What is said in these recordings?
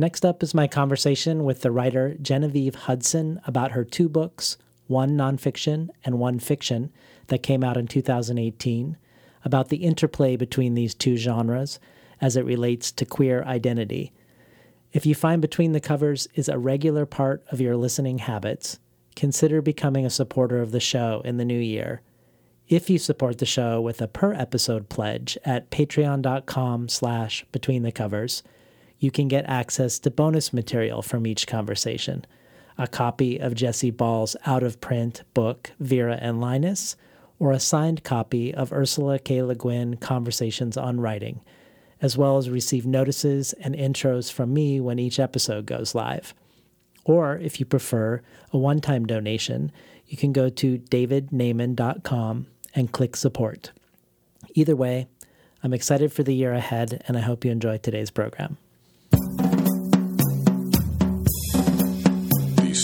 Next up is my conversation with the writer Genevieve Hudson about her two books, one nonfiction and one fiction, that came out in 2018, about the interplay between these two genres as it relates to queer identity. If you find Between the Covers is a regular part of your listening habits, consider becoming a supporter of the show in the new year. If you support the show with a per episode pledge at patreon.com slash between the covers, you can get access to bonus material from each conversation, a copy of Jesse Ball's out of print book, Vera and Linus, or a signed copy of Ursula K. Le Guin Conversations on Writing, as well as receive notices and intros from me when each episode goes live. Or, if you prefer, a one time donation, you can go to davidnaimon.com and click support. Either way, I'm excited for the year ahead, and I hope you enjoy today's program.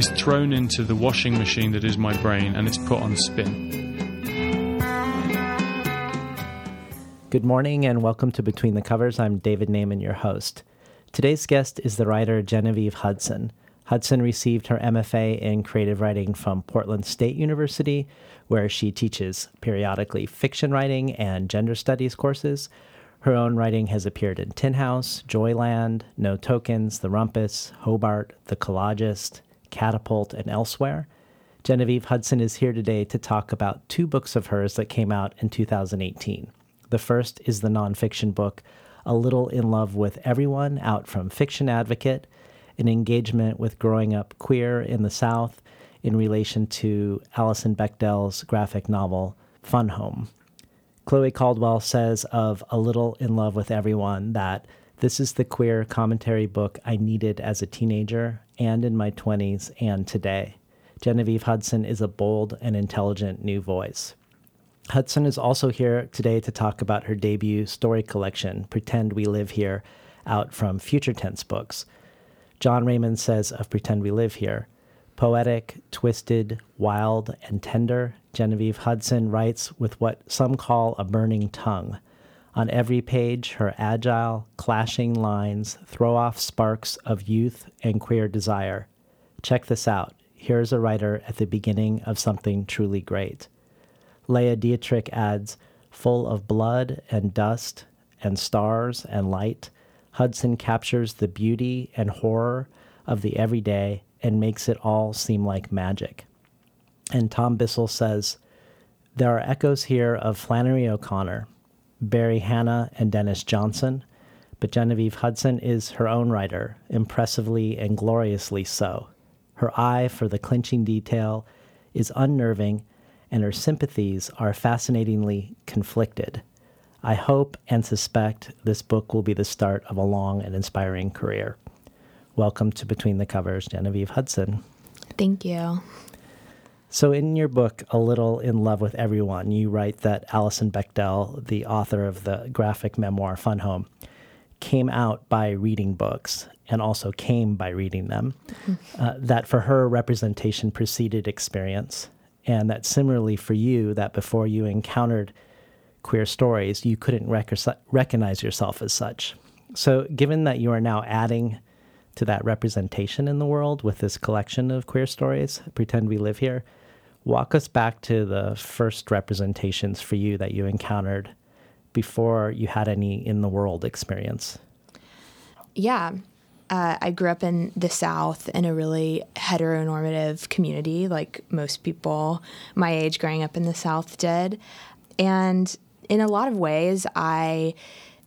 is thrown into the washing machine that is my brain, and it's put on spin. Good morning and welcome to Between the Covers. I'm David Naimon, your host. Today's guest is the writer Genevieve Hudson. Hudson received her MFA in creative writing from Portland State University, where she teaches periodically fiction writing and gender studies courses. Her own writing has appeared in Tin House, Joyland, No Tokens, The Rumpus, Hobart, The Collagist, Catapult, and elsewhere. Genevieve Hudson is here today to talk about two books of hers that came out in 2018. The first is the nonfiction book, A Little in Love with Everyone, out from Fiction Advocate, an engagement with growing up queer in the South in relation to Alison Bechdel's graphic novel, Fun Home. Chloe Caldwell says of A Little in Love with Everyone that this is the queer commentary book I needed as a teenager and in my 20s and today. Genevieve Hudson is a bold and intelligent new voice. Hudson is also here today to talk about her debut story collection, Pretend We Live Here, out from Future Tense Books. Jon Raymond says of Pretend We Live Here, poetic, twisted, wild, and tender, Genevieve Hudson writes with what some call a burning tongue. On every page, her agile, clashing lines throw off sparks of youth and queer desire. Check this out. Here's a writer at the beginning of something truly great. Leah Dieterich adds, full of blood and dust and stars and light, Hudson captures the beauty and horror of the everyday and makes it all seem like magic. And Tom Bissell says, There are echoes here of Flannery O'Connor, Barry Hannah, and Denis Johnson, but Genevieve Hudson is her own writer, impressively and gloriously so. Her eye for the clinching detail is unnerving and her sympathies are fascinatingly conflicted. I hope and suspect this book will be the start of a long and inspiring career. Welcome to Between the Covers, Genevieve Hudson. Thank you. So, in your book, A Little in Love with Everyone, you write that Alison Bechdel, the author of the graphic memoir Fun Home, came out by reading books and also came by reading them. Mm-hmm. Uh, that for her, representation preceded experience and that similarly for you, that before you encountered queer stories, you couldn't rec- recognize yourself as such. So, given that you are now adding to that representation in the world with this collection of queer stories, Pretend We Live Here, walk us back to the first representations for you that you encountered before you had any in the world experience. Yeah. uh, I grew up in the South in a really heteronormative community, like most people my age growing up in the South did. And in a lot of ways, I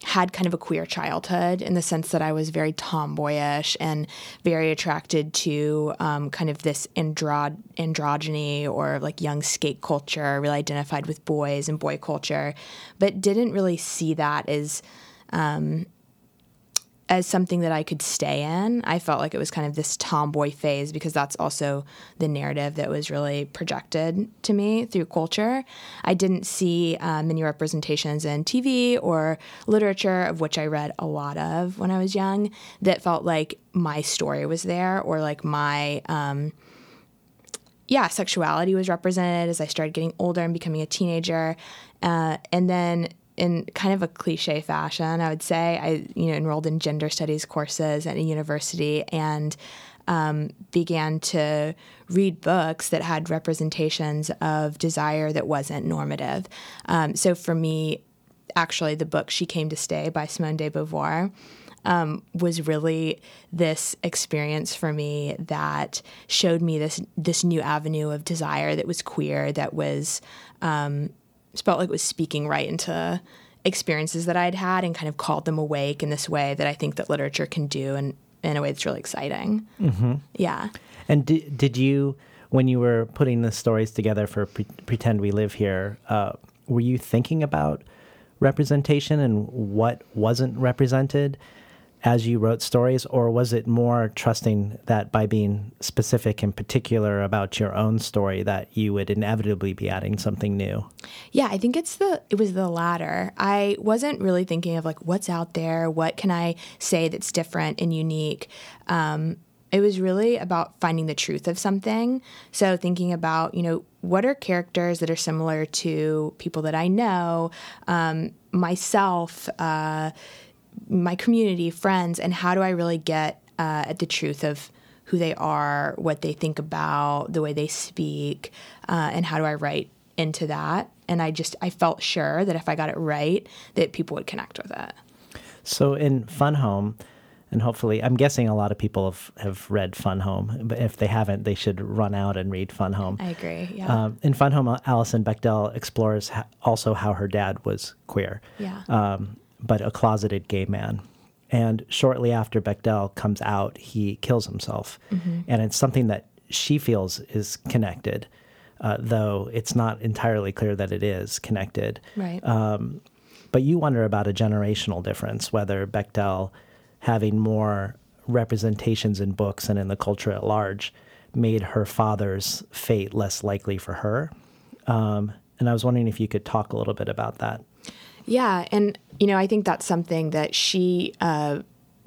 had kind of a queer childhood in the sense that I was very tomboyish and very attracted to um, kind of this andro- androgyny or like young skate culture, really identified with boys and boy culture, but didn't really see that as. Um, as something that I could stay in. I felt like it was kind of this tomboy phase because that's also the narrative that was really projected to me through culture. I didn't see uh, many representations in TV or literature, of which I read a lot of when I was young, that felt like my story was there or like my. Um, yeah, sexuality was represented as I started getting older and becoming a teenager. Uh, and then in kind of a cliche fashion, I would say. I you know enrolled in gender studies courses at a university and um, began to read books that had representations of desire that wasn't normative. Um, so for me, actually, the book "She Came to Stay" by Simone de Beauvoir. Um, was really this experience for me that showed me this this new avenue of desire that was queer, that was um, felt like it was speaking right into experiences that I'd had and kind of called them awake in this way that I think that literature can do and in a way that's really exciting. Mm-hmm. Yeah. And did, did you, when you were putting the stories together for Pre- Pretend We Live Here, uh, were you thinking about representation and what wasn't represented? As you wrote stories, or was it more trusting that by being specific and particular about your own story that you would inevitably be adding something new? Yeah, I think it's the it was the latter. I wasn't really thinking of like what's out there, what can I say that's different and unique. Um, it was really about finding the truth of something. So thinking about, you know, what are characters that are similar to people that I know, um, myself. Uh, my community, friends, and how do I really get uh, at the truth of who they are, what they think about, the way they speak, uh, and how do I write into that? And I just I felt sure that if I got it right, that people would connect with it. So in Fun Home, and hopefully, I'm guessing a lot of people have, have read Fun Home, but if they haven't, they should run out and read Fun Home. I agree. Yeah. Um, in Fun Home, Alison Bechdel explores also how her dad was queer. Yeah. Um, but a closeted gay man. And shortly after Bechdel comes out, he kills himself. Mm-hmm. And it's something that she feels is connected, uh, though it's not entirely clear that it is connected. Right. Um, but you wonder about a generational difference, whether Bechdel having more representations in books and in the culture at large made her father's fate less likely for her. Um, and I was wondering if you could talk a little bit about that. Yeah, and you know, I think that's something that she uh,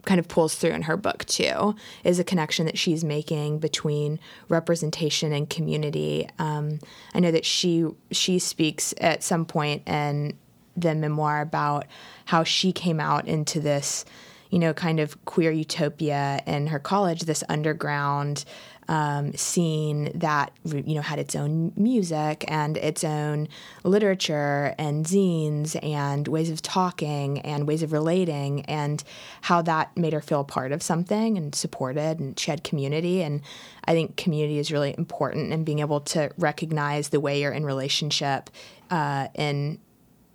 kind of pulls through in her book too, is a connection that she's making between representation and community. Um, I know that she she speaks at some point in the memoir about how she came out into this, you know, kind of queer utopia in her college, this underground um, scene that you know had its own music and its own literature and zines and ways of talking and ways of relating and how that made her feel part of something and supported and she had community and I think community is really important and being able to recognize the way you're in relationship uh, in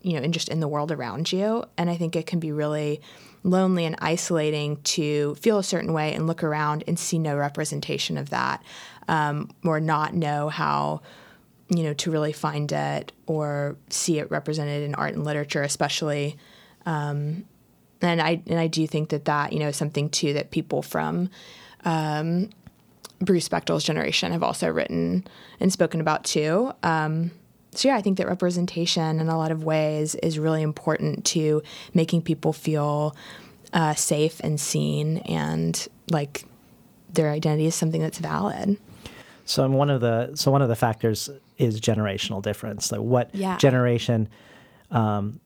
you know, and just in the world around you. And I think it can be really lonely and isolating to feel a certain way and look around and see no representation of that, um, or not know how, you know, to really find it or see it represented in art and literature, especially. Um, and I and I do think that that you know is something too that people from um, Bruce Bechdel's generation have also written and spoken about too. Um, so yeah, I think that representation in a lot of ways is really important to making people feel uh, safe and seen and like their identity is something that's valid. So one of the so one of the factors is generational difference. Like what yeah. generation um,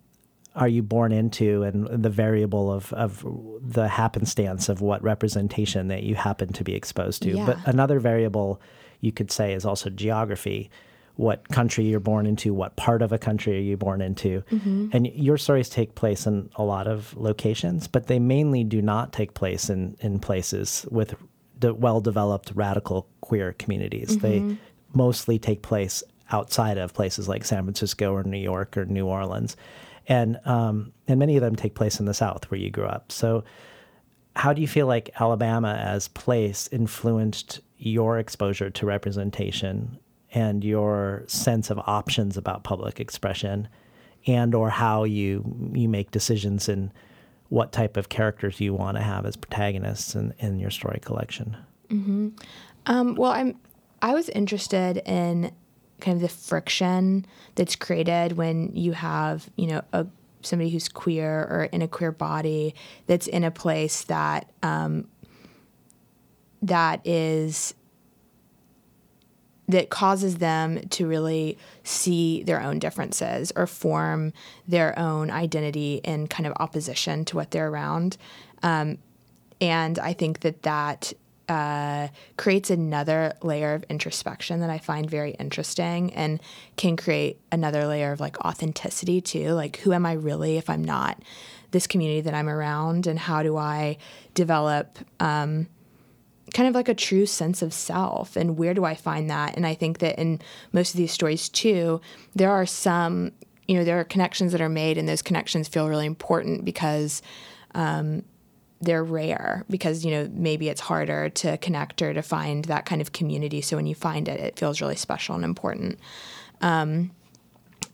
are you born into, and the variable of of the happenstance of what representation that you happen to be exposed to. Yeah. But another variable you could say is also geography what country you're born into, what part of a country are you born into. Mhm. And your stories take place in a lot of locations, but they mainly do not take place in, in places with de- well developed radical queer communities. They Mhm. mostly take place outside of places like San Francisco or New York or New Orleans. And, um, and many of them take place in the South where you grew up. So, how do you feel like Alabama as place influenced your exposure to representation and your sense of options about public expression and or how you you make decisions in what type of characters you want to have as protagonists in, in your story collection? hmm Um, well, I'm. I was interested in kind of the friction that's created when you have, you know, a somebody who's queer or in a queer body that's in a place that um, that is that causes them to really see their own differences or form their own identity in kind of opposition to what they're around. Um, and I think that that uh, creates another layer of introspection that I find very interesting and can create another layer of like authenticity too. Like, who am I really if I'm not this community that I'm around? And how do I develop um, kind of like a true sense of self? And where do I find that? And I think that in most of these stories too, there are some, you know, there are connections that are made, and those connections feel really important because. Um, they're rare because you know maybe it's harder to connect or to find that kind of community so when you find it it feels really special and important um,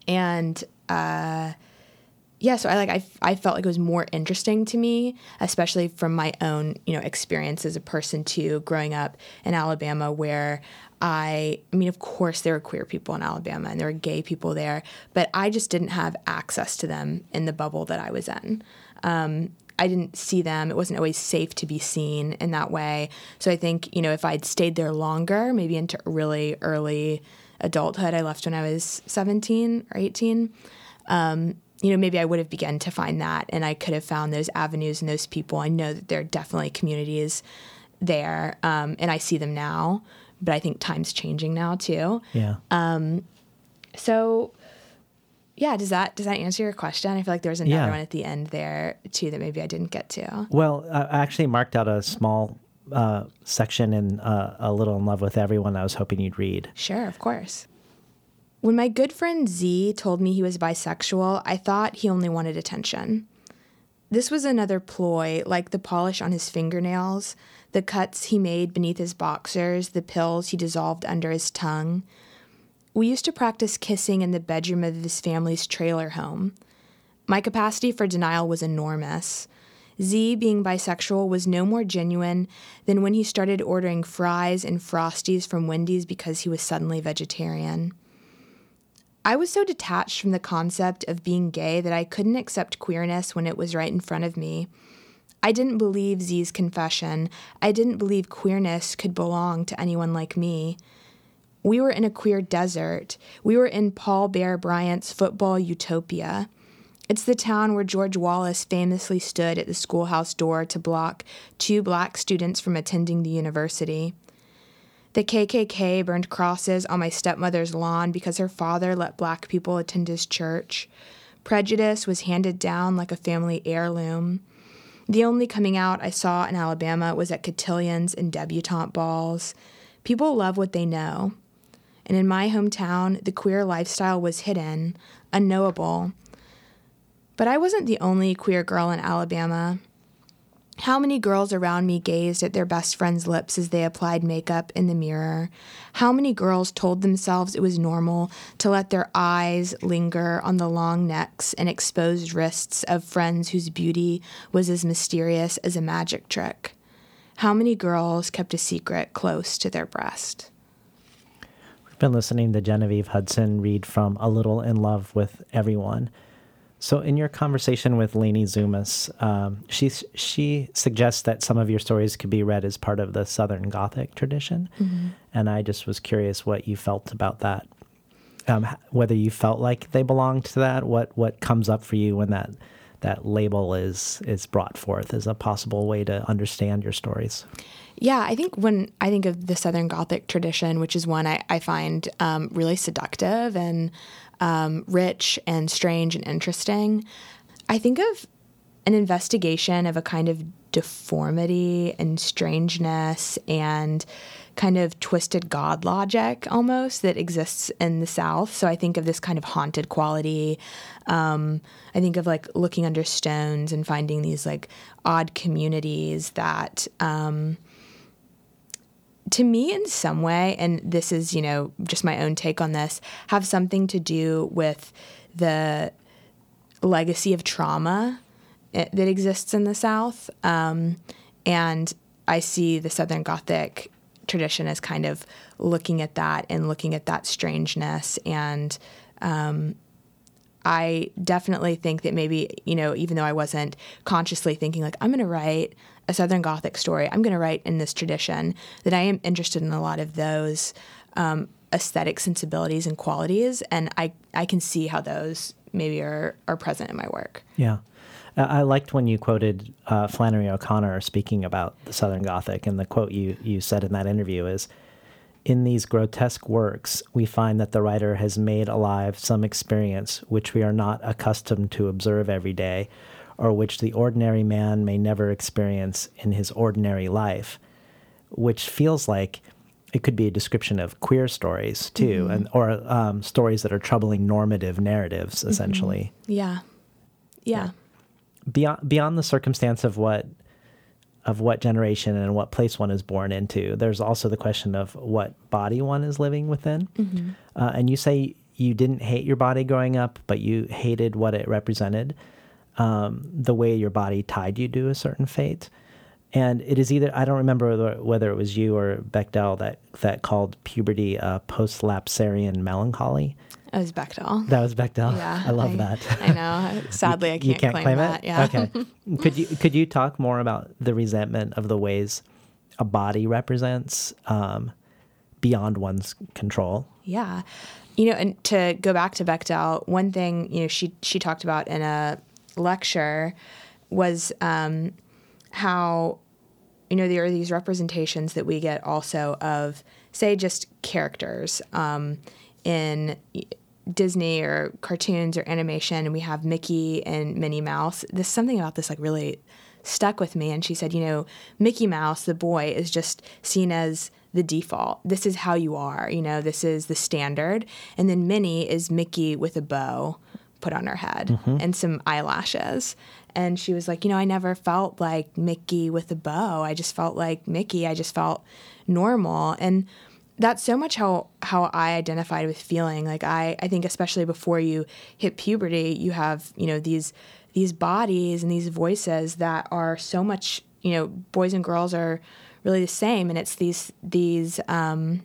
and uh, yeah so i like I, I felt like it was more interesting to me especially from my own you know experience as a person too growing up in alabama where I, I mean, of course, there were queer people in Alabama and there were gay people there, but I just didn't have access to them in the bubble that I was in. Um, I didn't see them. It wasn't always safe to be seen in that way. So I think, you know, if I'd stayed there longer, maybe into really early adulthood, I left when I was 17 or 18. Um, you know, maybe I would have begun to find that and I could have found those avenues and those people. I know that there are definitely communities there um, and I see them now, but I think time's changing now too. Yeah. Um, so yeah, does that does that answer your question? I feel like there was another Yeah. one at the end there too that maybe I didn't get to. Well, I actually marked out a small uh, section in uh, A Little in Love with Everyone I was hoping you'd read. Sure, of course. When my good friend Z told me he was bisexual, I thought he only wanted attention. This was another ploy, like the polish on his fingernails, the cuts he made beneath his boxers, the pills he dissolved under his tongue. We used to practice kissing in the bedroom of his family's trailer home. My capacity for denial was enormous. Z being bisexual was no more genuine than when he started ordering fries and frosties from Wendy's because he was suddenly vegetarian. I was so detached from the concept of being gay that I couldn't accept queerness when it was right in front of me. I didn't believe Z's confession. I didn't believe queerness could belong to anyone like me. We were in a queer desert. We were in Paul Bear Bryant's football utopia. It's the town where George Wallace famously stood at the schoolhouse door to block two black students from attending the university. The KKK burned crosses on my stepmother's lawn because her father let black people attend his church. Prejudice was handed down like a family heirloom. The only coming out I saw in Alabama was at cotillions and debutante balls. People love what they know. And in my hometown, the queer lifestyle was hidden, unknowable. But I wasn't the only queer girl in Alabama. How many girls around me gazed at their best friend's lips as they applied makeup in the mirror? How many girls told themselves it was normal to let their eyes linger on the long necks and exposed wrists of friends whose beauty was as mysterious as a magic trick? How many girls kept a secret close to their breast? We've been listening to Genevieve Hudson read from A Little in Love with Everyone. So, in your conversation with Leni Zumas, um, she she suggests that some of your stories could be read as part of the Southern Gothic tradition, Mhm. and I just was curious what you felt about that. Um, whether you felt like they belonged to that, what what comes up for you when that that label is is brought forth as a possible way to understand your stories. Yeah, I think when I think of the Southern Gothic tradition, which is one I, I find um, really seductive and um, rich and strange and interesting, I think of an investigation of a kind of deformity and strangeness and kind of twisted God logic almost that exists in the South. So I think of this kind of haunted quality. Um, I think of like looking under stones and finding these like odd communities that. Um, to me, in some way, and this is, you know, just my own take on this, have something to do with the legacy of trauma eh, that exists in the South. Um, and I see the Southern Gothic tradition as kind of looking at that and looking at that strangeness. And um, I definitely think that maybe, you know, even though I wasn't consciously thinking, like, I'm going to write a Southern Gothic story, I'm going to write in this tradition, that I am interested in a lot of those um, aesthetic sensibilities and qualities. And I, I can see how those maybe are, are present in my work. Yeah. I liked when you quoted uh, Flannery O'Connor speaking about the Southern Gothic, and the quote you, you said in that interview is In these grotesque works, we find that the writer has made alive some experience which we are not accustomed to observe every day, or which the ordinary man may never experience in his ordinary life, which feels like it could be a description of queer stories too, mm-hmm. and or um, stories that are troubling normative narratives, mm-hmm. essentially. Mm-hmm. Yeah. yeah. yeah beyond beyond the circumstance of what of what generation and what place one is born into, there's also the question of what body one is living within. Mm-hmm. Uh, and you say you didn't hate your body growing up, but you hated what it represented, um, the way your body tied you to a certain fate. And it is either I don't remember whether it was you or Bechdel that that called puberty a post-lapsarian melancholy. It was Bechdel. That was Bechdel. Yeah, I love I, that. I know. Sadly, I can't, you can't claim, claim that. It? Yeah. Okay. could you could you talk more about the resentment of the ways a body represents um, beyond one's control? Yeah, you know, and to go back to Bechdel, one thing you know she she talked about in a lecture was um, how you know there are these representations that we get also of say just characters um, in Disney or cartoons or animation, and we have Mickey and Minnie Mouse. There's something about this like really stuck with me. And she said, you know, Mickey Mouse, the boy, is just seen as the default. This is how you are. You know, this is the standard. And then Minnie is Mickey with a bow put on her head mm-hmm. and some eyelashes. And she was like, you know, I never felt like Mickey with a bow. I just felt like Mickey. I just felt normal. And that's so much how how I identified with feeling. Like I I think especially before you hit puberty, you have, you know, these these bodies and these voices that are so much, you know, boys and girls are really the same and it's these these um,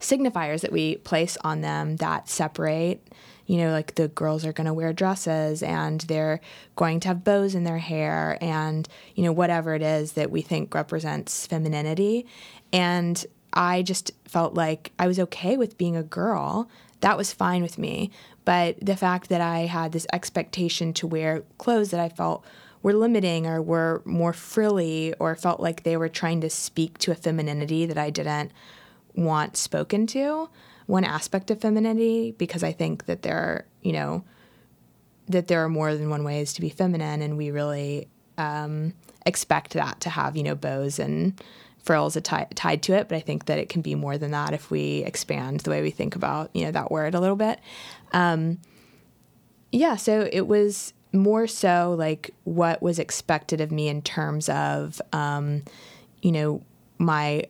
signifiers that we place on them that separate you know, like the girls are going to wear dresses and they're going to have bows in their hair and, you know, whatever it is that we think represents femininity. And I just felt like I was okay with being a girl. That was fine with me. But the fact that I had this expectation to wear clothes that I felt were limiting or were more frilly or felt like they were trying to speak to a femininity that I didn't want spoken to, one aspect of femininity, because I think that there are, you know, that there are more than one ways to be feminine, and we really um, expect that to have, you know, bows and frills tied to it, but I think that it can be more than that if we expand the way we think about you know that word a little bit. Um, yeah, so it was more so like what was expected of me in terms of um, you know my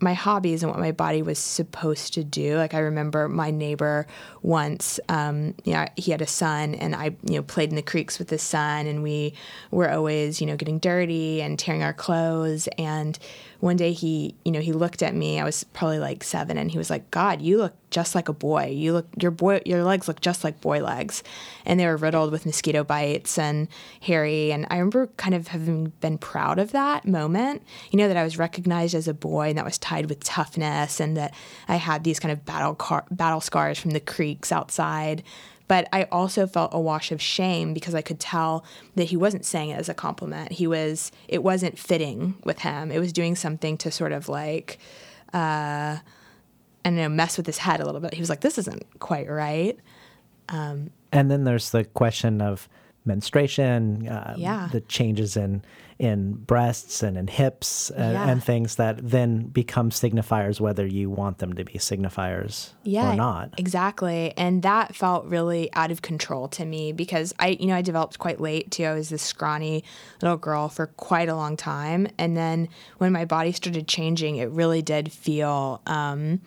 my hobbies and what my body was supposed to do. Like I remember my neighbor once, um, you know, he had a son, and I, you know, played in the creeks with his son, and we were always, you know, getting dirty and tearing our clothes. And one day he, you know, he looked at me. I was probably like seven, and he was like, "God, you look just like a boy. You look your boy your legs look just like boy legs." And they were riddled with mosquito bites and hairy. And I remember kind of having been proud of that moment. You know, that I was recognized as a boy, and that was tied with toughness, and that I had these kind of battle car- battle scars from the creeks outside But I also felt a wash of shame because I could tell that he wasn't saying it as a compliment. He was, it wasn't fitting with him. It was doing something to sort of like, uh, and you know, mess with his head a little bit. He was like, this isn't quite right. Um, and then there's the question of menstruation, uh, Yeah. the changes in in breasts and in hips and, Yeah. and things that then become signifiers whether you want them to be signifiers yeah or not. exactly and that felt really out of control to me because i you know i developed quite late too i was this scrawny little girl for quite a long time and then when my body started changing it really did feel um,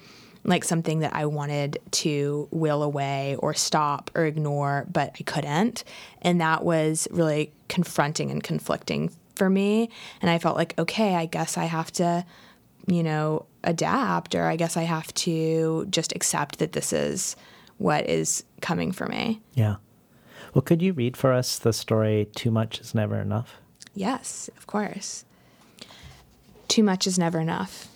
like something that i wanted to will away or stop or ignore but i couldn't and that was really confronting and conflicting for me and i felt like okay i guess i have to you know, adapt, or I guess I have to just accept that this is what is coming for me. Yeah. Well, could you read for us the story Too Much is Never Enough? Yes, of course. Too much is never enough.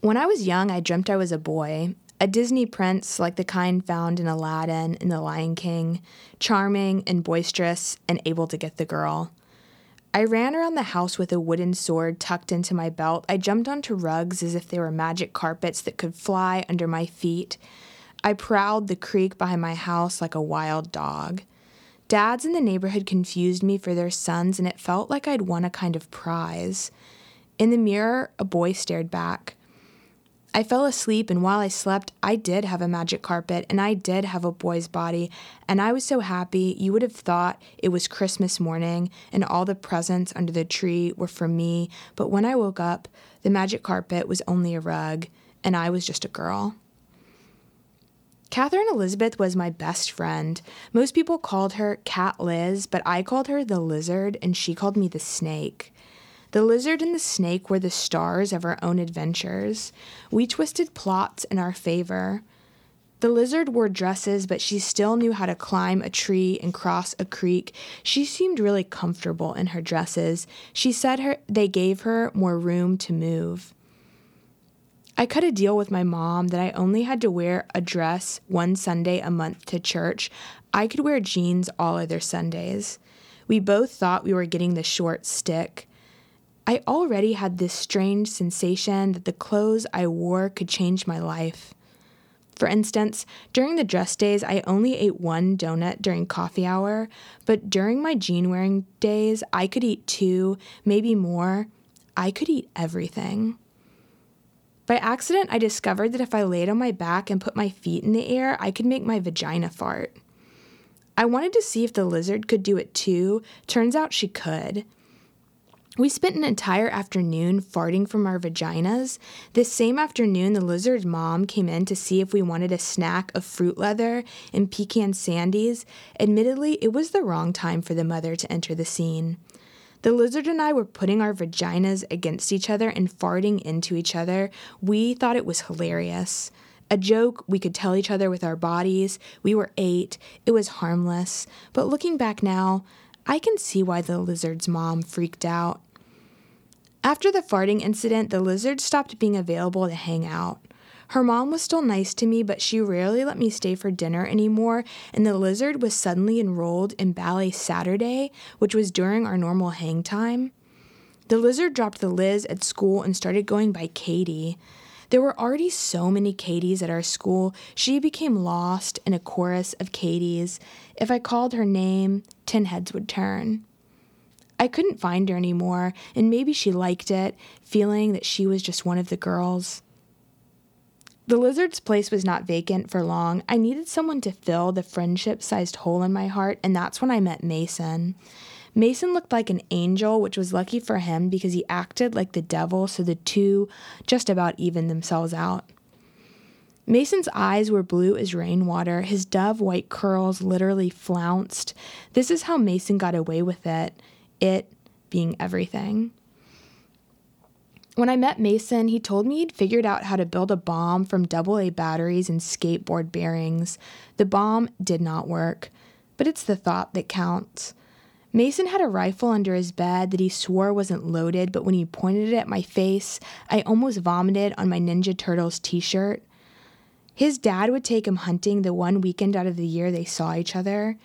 When I was young, I dreamt I was a boy, a Disney prince like the kind found in Aladdin and The Lion King, charming and boisterous and able to get the girl. I ran around the house with a wooden sword tucked into my belt. I jumped onto rugs as if they were magic carpets that could fly under my feet. I prowled the creek behind my house like a wild dog. Dads in the neighborhood confused me for their sons, and it felt like I'd won a kind of prize. In the mirror, a boy stared back. I fell asleep, and while I slept, I did have a magic carpet, and I did have a boy's body, and I was so happy you would have thought it was Christmas morning, and all the presents under the tree were for me. But when I woke up, the magic carpet was only a rug, and I was just a girl. Catherine Elizabeth was my best friend. Most people called her Cat Liz, but I called her the lizard, and she called me the snake. The lizard and the snake were the stars of our own adventures. We twisted plots in our favor. The lizard wore dresses, but she still knew how to climb a tree and cross a creek. She seemed really comfortable in her dresses. She said her they gave her more room to move. I cut a deal with my mom that I only had to wear a dress one Sunday a month to church. I could wear jeans all other Sundays. We both thought we were getting the short stick. I already had this strange sensation that the clothes I wore could change my life. For instance, during the dress days, I only ate one donut during coffee hour, but during my jean wearing days, I could eat two, maybe more. I could eat everything. By accident, I discovered that if I laid on my back and put my feet in the air, I could make my vagina fart. I wanted to see if the lizard could do it too. Turns out she could. We spent an entire afternoon farting from our vaginas. This same afternoon, the lizard's mom came in to see if we wanted a snack of fruit leather and pecan sandies. Admittedly, it was the wrong time for the mother to enter the scene. The lizard and I were putting our vaginas against each other and farting into each other. We thought it was hilarious. A joke we could tell each other with our bodies. We were eight. It was harmless. But looking back now, I can see why the lizard's mom freaked out. After the farting incident, the lizard stopped being available to hang out. Her mom was still nice to me, but she rarely let me stay for dinner anymore, and the lizard was suddenly enrolled in Ballet Saturday, which was during our normal hang time. The lizard dropped the Liz at school and started going by Katie. There were already so many Katies at our school, she became lost in a chorus of Katies. If I called her name, ten heads would turn. I couldn't find her anymore, and maybe she liked it, feeling that she was just one of the girls. The lizard's place was not vacant for long. I needed someone to fill the friendship sized hole in my heart, and that's when I met Mason. Mason looked like an angel, which was lucky for him because he acted like the devil, so the two just about evened themselves out. Mason's eyes were blue as rainwater. His dove white curls literally flounced. This is how Mason got away with it, it being everything. When I met Mason, he told me he'd figured out how to build a bomb from AA batteries and skateboard bearings. The bomb did not work, but it's the thought that counts. Mason had a rifle under his bed that he swore wasn't loaded, but when he pointed it at my face, I almost vomited on my Ninja Turtles t shirt. His dad would take him hunting the one weekend out of the year they saw each other.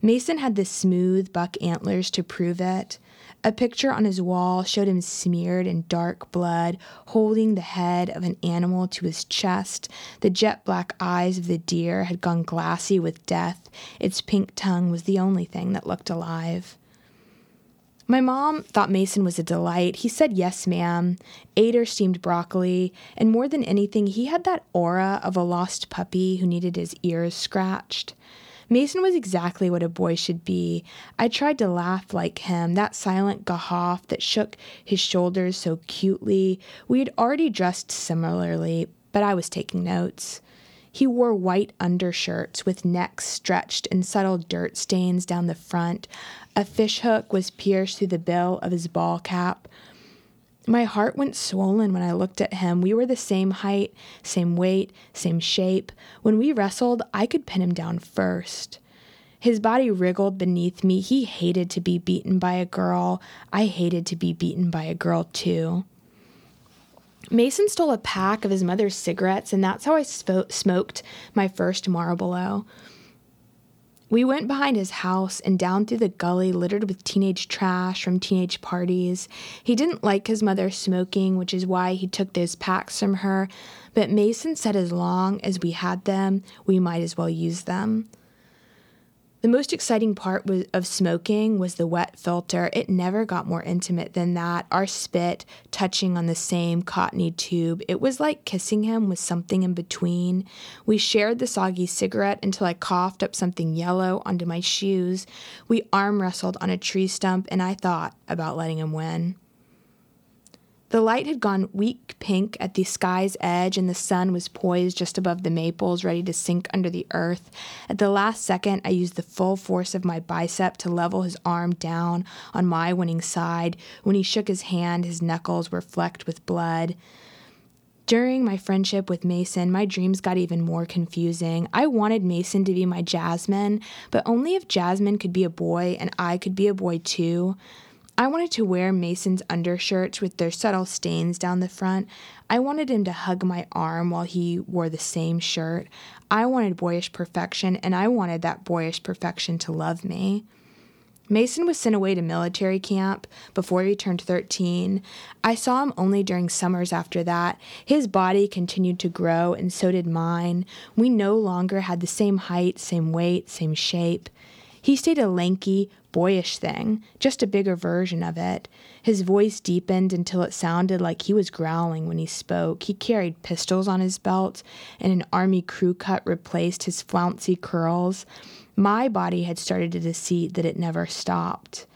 Mason had the smooth buck antlers to prove it. A picture on his wall showed him smeared in dark blood, holding the head of an animal to his chest. The jet black eyes of the deer had gone glassy with death. Its pink tongue was the only thing that looked alive. My mom thought Mason was a delight. He said yes, ma'am, ate steamed broccoli, and more than anything, he had that aura of a lost puppy who needed his ears scratched. Mason was exactly what a boy should be. I tried to laugh like him, that silent gahoff that shook his shoulders so cutely. We had already dressed similarly, but I was taking notes. He wore white undershirts with necks stretched and subtle dirt stains down the front. A fishhook was pierced through the bill of his ball cap. My heart went swollen when I looked at him. We were the same height, same weight, same shape. When we wrestled, I could pin him down first. His body wriggled beneath me. He hated to be beaten by a girl. I hated to be beaten by a girl, too. Mason stole a pack of his mother's cigarettes, and that's how I smoked my first Marlboro. We went behind his house and down through the gully littered with teenage trash from teenage parties. He didn't like his mother smoking, which is why he took those packs from her, but Mason said as long as we had them, we might as well use them. The most exciting part was, of smoking was the wet filter. It never got more intimate than that. Our spit touching on the same cottony tube. It was like kissing him with something in between. We shared the soggy cigarette until I coughed up something yellow onto my shoes. We arm wrestled on a tree stump, and I thought about letting him win. The light had gone weak pink at the sky's edge, and the sun was poised just above the maples, ready to sink under the earth. At the last second, I used the full force of my bicep to level his arm down on my winning side. When he shook his hand, his knuckles were flecked with blood. During my friendship with Mason, my dreams got even more confusing. I wanted Mason to be my Jasmine, but only if Jasmine could be a boy and I could be a boy too. I wanted to wear Mason's undershirts with their subtle stains down the front. I wanted him to hug my arm while he wore the same shirt. I wanted boyish perfection, and I wanted that boyish perfection to love me. Mason was sent away to military camp before he turned 13. I saw him only during summers after that. His body continued to grow, and so did mine. We no longer had the same height, same weight, same shape. He stayed a lanky, boyish thing, just a bigger version of it. His voice deepened until it sounded like he was growling when he spoke. He carried pistols on his belt, and an army crew cut replaced his flouncy curls. My body had started a deceit that it never stopped.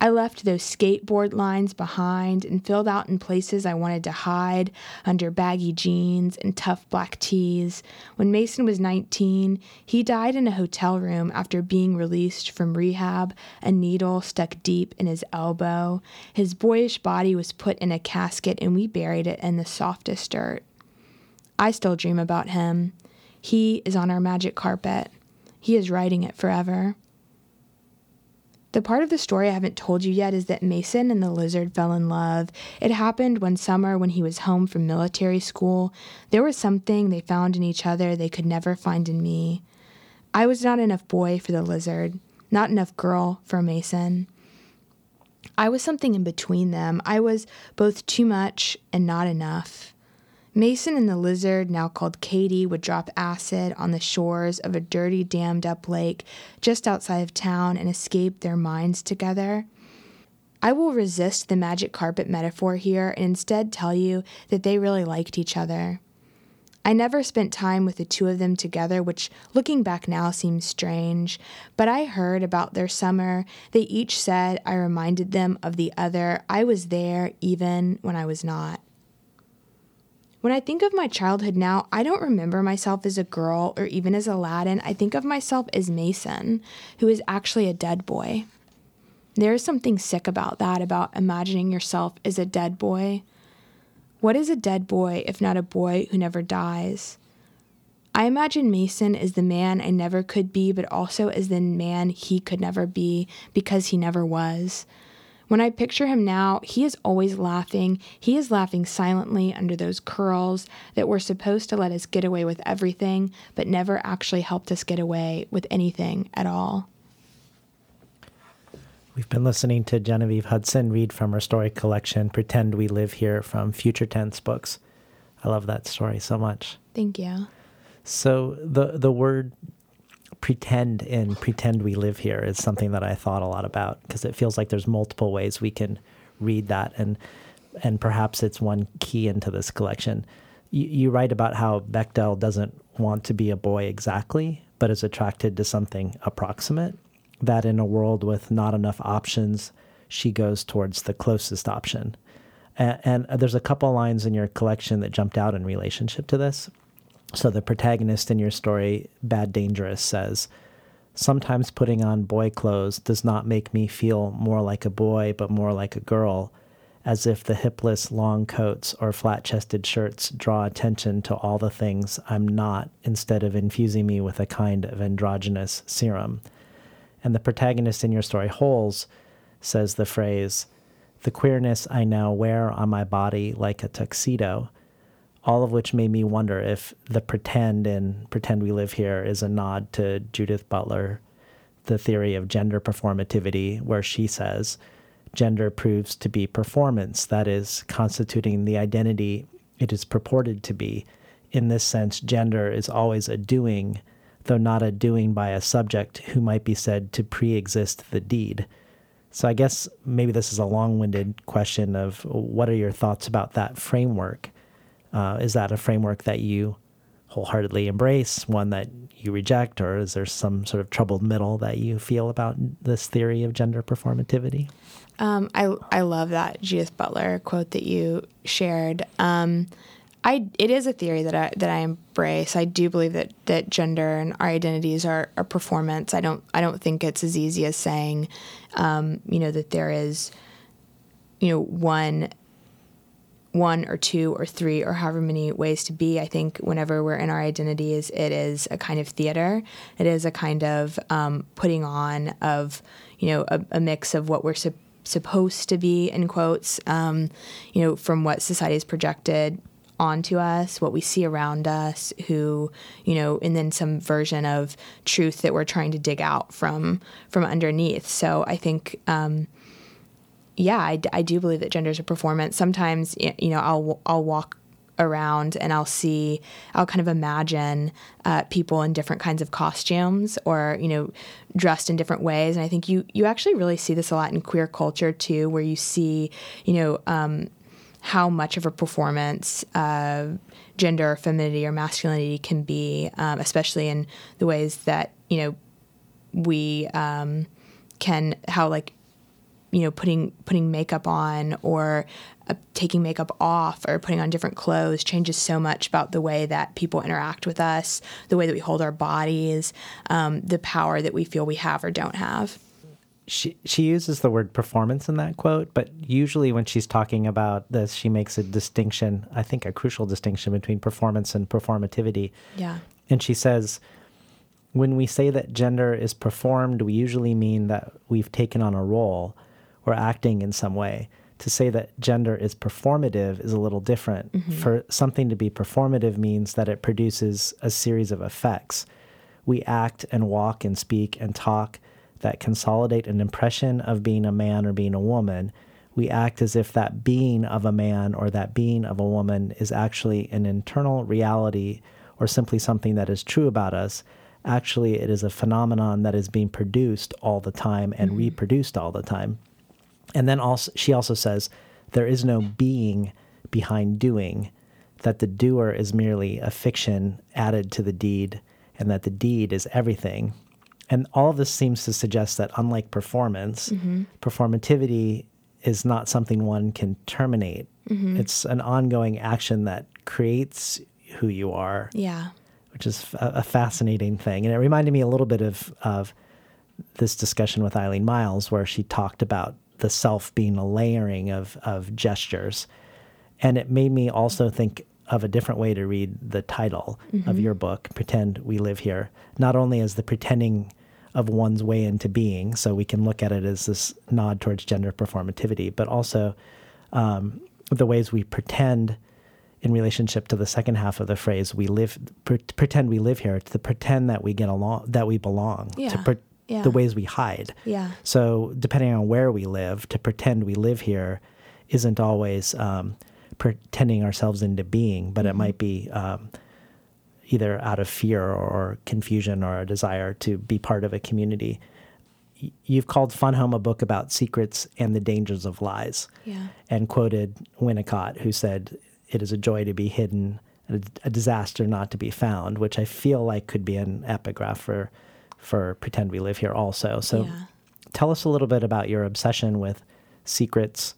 I left those skateboard lines behind and filled out in places I wanted to hide under baggy jeans and tough black tees. When Mason was 19, he died in a hotel room after being released from rehab, a needle stuck deep in his elbow. His boyish body was put in a casket and we buried it in the softest dirt. I still dream about him. He is on our magic carpet. He is writing it forever. The part of the story I haven't told you yet is that Mason and the lizard fell in love. It happened one summer when he was home from military school. There was something they found in each other they could never find in me. I was not enough boy for the lizard, not enough girl for Mason. I was something in between them. I was both too much and not enough. Mason and the lizard, now called Katie, would drop acid on the shores of a dirty, dammed up lake just outside of town and escape their minds together. I will resist the magic carpet metaphor here and instead tell you that they really liked each other. I never spent time with the two of them together, which looking back now seems strange, but I heard about their summer. They each said I reminded them of the other. I was there even when I was not. When I think of my childhood now, I don't remember myself as a girl or even as Aladdin. I think of myself as Mason, who is actually a dead boy. There is something sick about that, about imagining yourself as a dead boy. What is a dead boy if not a boy who never dies? I imagine Mason as the man I never could be, but also as the man he could never be because he never was. When I picture him now, he is always laughing. He is laughing silently under those curls that were supposed to let us get away with everything, but never actually helped us get away with anything at all. We've been listening to Genevieve Hudson read from her story collection, Pretend We Live Here from Future Tense Books. I love that story so much. Thank you. So the the word pretend in pretend we live here is something that I thought a lot about because it feels like there's multiple ways we can read that and and perhaps it's one key into this collection. You, you write about how Bechdel doesn't want to be a boy exactly, but is attracted to something approximate. That in a world with not enough options, she goes towards the closest option. And, and there's a couple lines in your collection that jumped out in relationship to this. So the protagonist in your story, Bad Dangerous, says, Sometimes putting on boy clothes does not make me feel more like a boy, but more like a girl, as if the hipless long coats or flat chested shirts draw attention to all the things I'm not instead of infusing me with a kind of androgynous serum. And the protagonist in your story, Holes, says the phrase, The queerness I now wear on my body like a tuxedo all of which made me wonder if the pretend in Pretend We Live Here is a nod to Judith Butler, the theory of gender performativity, where she says gender proves to be performance, that is, constituting the identity it is purported to be. In this sense, gender is always a doing, though not a doing by a subject who might be said to pre exist the deed. So I guess maybe this is a long winded question of what are your thoughts about that framework? Uh, is that a framework that you wholeheartedly embrace, one that you reject, or is there some sort of troubled middle that you feel about this theory of gender performativity? Um, I I love that Judith Butler quote that you shared. Um, I it is a theory that I that I embrace. I do believe that that gender and our identities are, are performance. I don't I don't think it's as easy as saying, um, you know, that there is, you know, one one or two or three or however many ways to be. I think whenever we're in our identities, it is a kind of theater. It is a kind of um, putting on of, you know, a, a mix of what we're su- supposed to be, in quotes, um, you know, from what society has projected onto us, what we see around us, who, you know, and then some version of truth that we're trying to dig out from from underneath. So I think um, yeah, I, I do believe that gender is a performance. Sometimes, you know, I'll I'll walk around and I'll see, I'll kind of imagine uh, people in different kinds of costumes or, you know, dressed in different ways. And I think you, you actually really see this a lot in queer culture too, where you see, you know, um, how much of a performance uh, gender femininity or masculinity can be, um, especially in the ways that, you know, we um, can, how like you know putting putting makeup on or uh, taking makeup off or putting on different clothes changes so much about the way that people interact with us, the way that we hold our bodies, um, the power that we feel we have or don't have. She she uses the word performance in that quote, but usually when she's talking about this, she makes a distinction. I think a crucial distinction between performance and performativity. Yeah, and she says. When we say that gender is performed, we usually mean that we've taken on a role or acting in some way. To say that gender is performative is a little different. Mm-hmm. For something to be performative means that it produces a series of effects. We act and walk and speak and talk that consolidate an impression of being a man or being a woman. We act as if that being of a man or that being of a woman is actually an internal reality or simply something that is true about us. Actually, it is a phenomenon that is being produced all the time and mm-hmm. reproduced all the time. And then also she also says there is no being behind doing, that the doer is merely a fiction added to the deed, and that the deed is everything. And all of this seems to suggest that unlike performance, mm-hmm. performativity is not something one can terminate. Mm-hmm. It's an ongoing action that creates who you are. Yeah. Which is a, a fascinating thing. And it reminded me a little bit of, of this discussion with Eileen Myles, where she talked about the self being a layering of, of gestures. And it made me also think of a different way to read the title mm-hmm. of your book, Pretend We Live Here, not only as the pretending of one's way into being. So we can look at it as this nod towards gender performativity, but also um, the ways we pretend in relationship to the second half of the phrase we live pre- pretend we live here to pretend that we get along that we belong Yeah. to pre- Yeah. the ways we hide Yeah. so depending on where we live to pretend we live here isn't always um, pretending ourselves into being but it might be um, either out of fear or confusion or a desire to be part of a community you've called fun home a book about secrets and the dangers of lies Yeah. and quoted Winnicott, who said, It is a joy to be hidden, a disaster not to be found, which I feel like could be an epigraph for, for Pretend We Live Here also. So Yeah. tell us a little bit about your obsession with secrets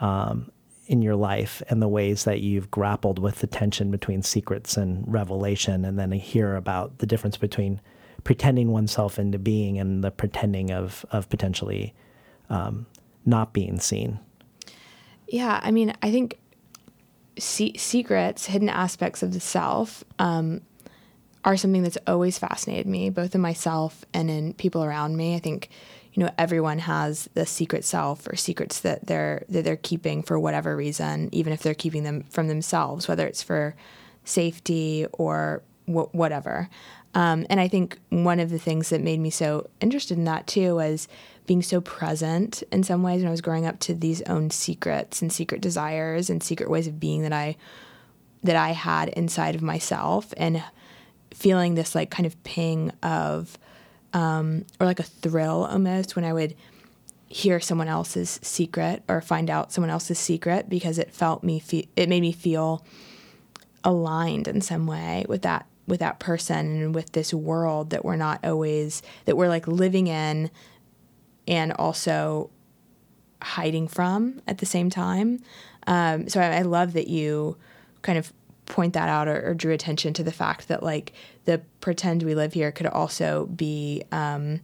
um, in your life and the ways that you've grappled with the tension between secrets and revelation, and then hear about the difference between pretending oneself into being and the pretending of, of potentially um, not being seen. Yeah, I mean, I think se- secrets, hidden aspects of the self, um, are something that's always fascinated me, both in myself and in people around me. I think, you know, everyone has the secret self or secrets that they're that they're keeping for whatever reason, even if they're keeping them from themselves, whether it's for safety or wh- whatever. Um, and I think one of the things that made me so interested in that too was being so present in some ways when I was growing up to these own secrets and secret desires and secret ways of being that I that I had inside of myself and feeling this like kind of ping of um, or like a thrill almost when I would hear someone else's secret or find out someone else's secret because it felt me fe- it made me feel aligned in some way with that with that person and with this world that we're not always that we're like living in and also hiding from at the same time. Um, so I, I love that you kind of point that out or, or drew attention to the fact that like the pretend we live here could also be, um,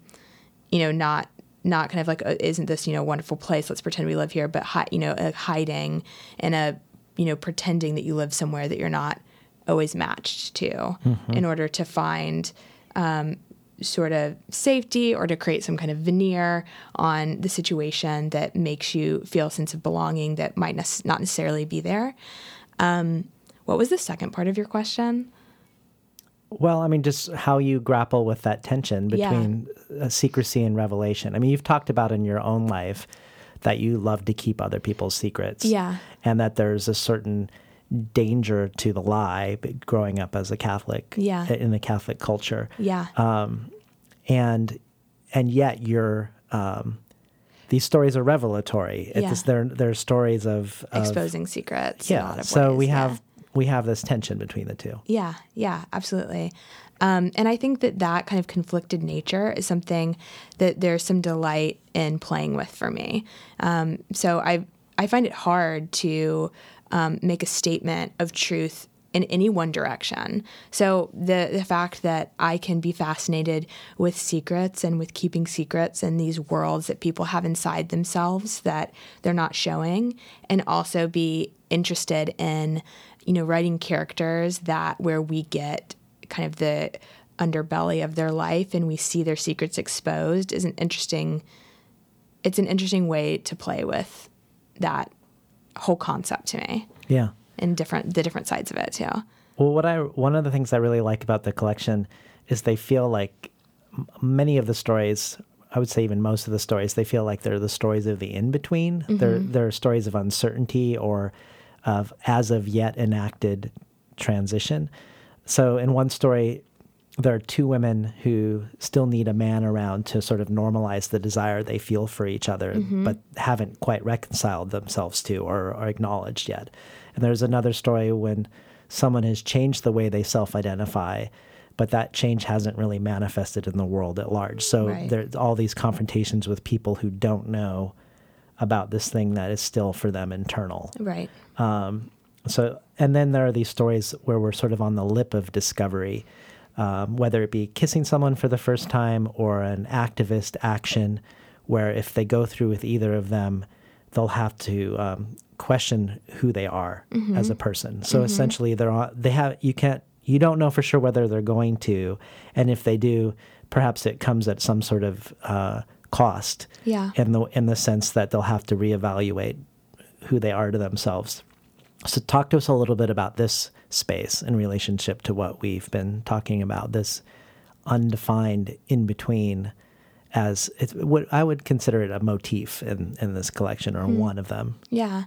you know, not not kind of like a, isn't this you know a wonderful place? Let's pretend we live here, but hi, you know, a hiding and a you know pretending that you live somewhere that you're not always matched to Mhm. in order to find um, sort of safety or to create some kind of veneer on the situation that makes you feel a sense of belonging that might nec- not necessarily be there. Um, what was the second part of your question? Well, I mean, just how you grapple with that tension between uh, secrecy and revelation. I mean, you've talked about in your own life that you love to keep other people's secrets. Yeah. And that there's a certain danger to the lie growing up as a Catholic Yeah. in the Catholic culture. Yeah. Um, and and yet you're um, these stories are revelatory. Yeah. It's they're they're stories of, of Exposing secrets. Yeah. lot of So ways, we yeah. have we have this tension between the two. Yeah, yeah, absolutely. Um, and I think that that kind of conflicted nature is something that there's some delight in playing with for me. Um, so I I find it hard to um, make a statement of truth in any one direction. So the the fact that I can be fascinated with secrets and with keeping secrets and these worlds that people have inside themselves that they're not showing, and also be interested in you know writing characters that where we get kind of the underbelly of their life and we see their secrets exposed is an interesting it's an interesting way to play with that whole concept to me Yeah. and different the different sides of it too. Well, what I one of the things I really like about the collection is they feel like many of the stories. I would say even most of the stories, they feel like they're the stories of the in between. They're Mhm. they're stories of uncertainty or of as of yet enacted transition. So in one story, there are two women who still need a man around to sort of normalize the desire they feel for each other, Mhm. but haven't quite reconciled themselves to or, or acknowledged yet. And there's another story when someone has changed the way they self identify, but that change hasn't really manifested in the world at large. So Right. there's all these confrontations with people who don't know about this thing that is still for them internal. Right. Um, so, and then there are these stories where we're sort of on the lip of discovery, um, whether it be kissing someone for the first time or an activist action, where if they go through with either of them, they'll have to um, question who they are as a person. So Mhm. essentially, they're on, they have you can't you don't know for sure whether they're going to, and if they do, perhaps it comes at some sort of uh, cost. Yeah. In the in the sense that they'll have to reevaluate who they are to themselves. So talk to us a little bit about this space in relationship to what we've been talking about. This undefined in between as it's what I would consider it a motif in, in this collection or Hmm. one of them. Yeah.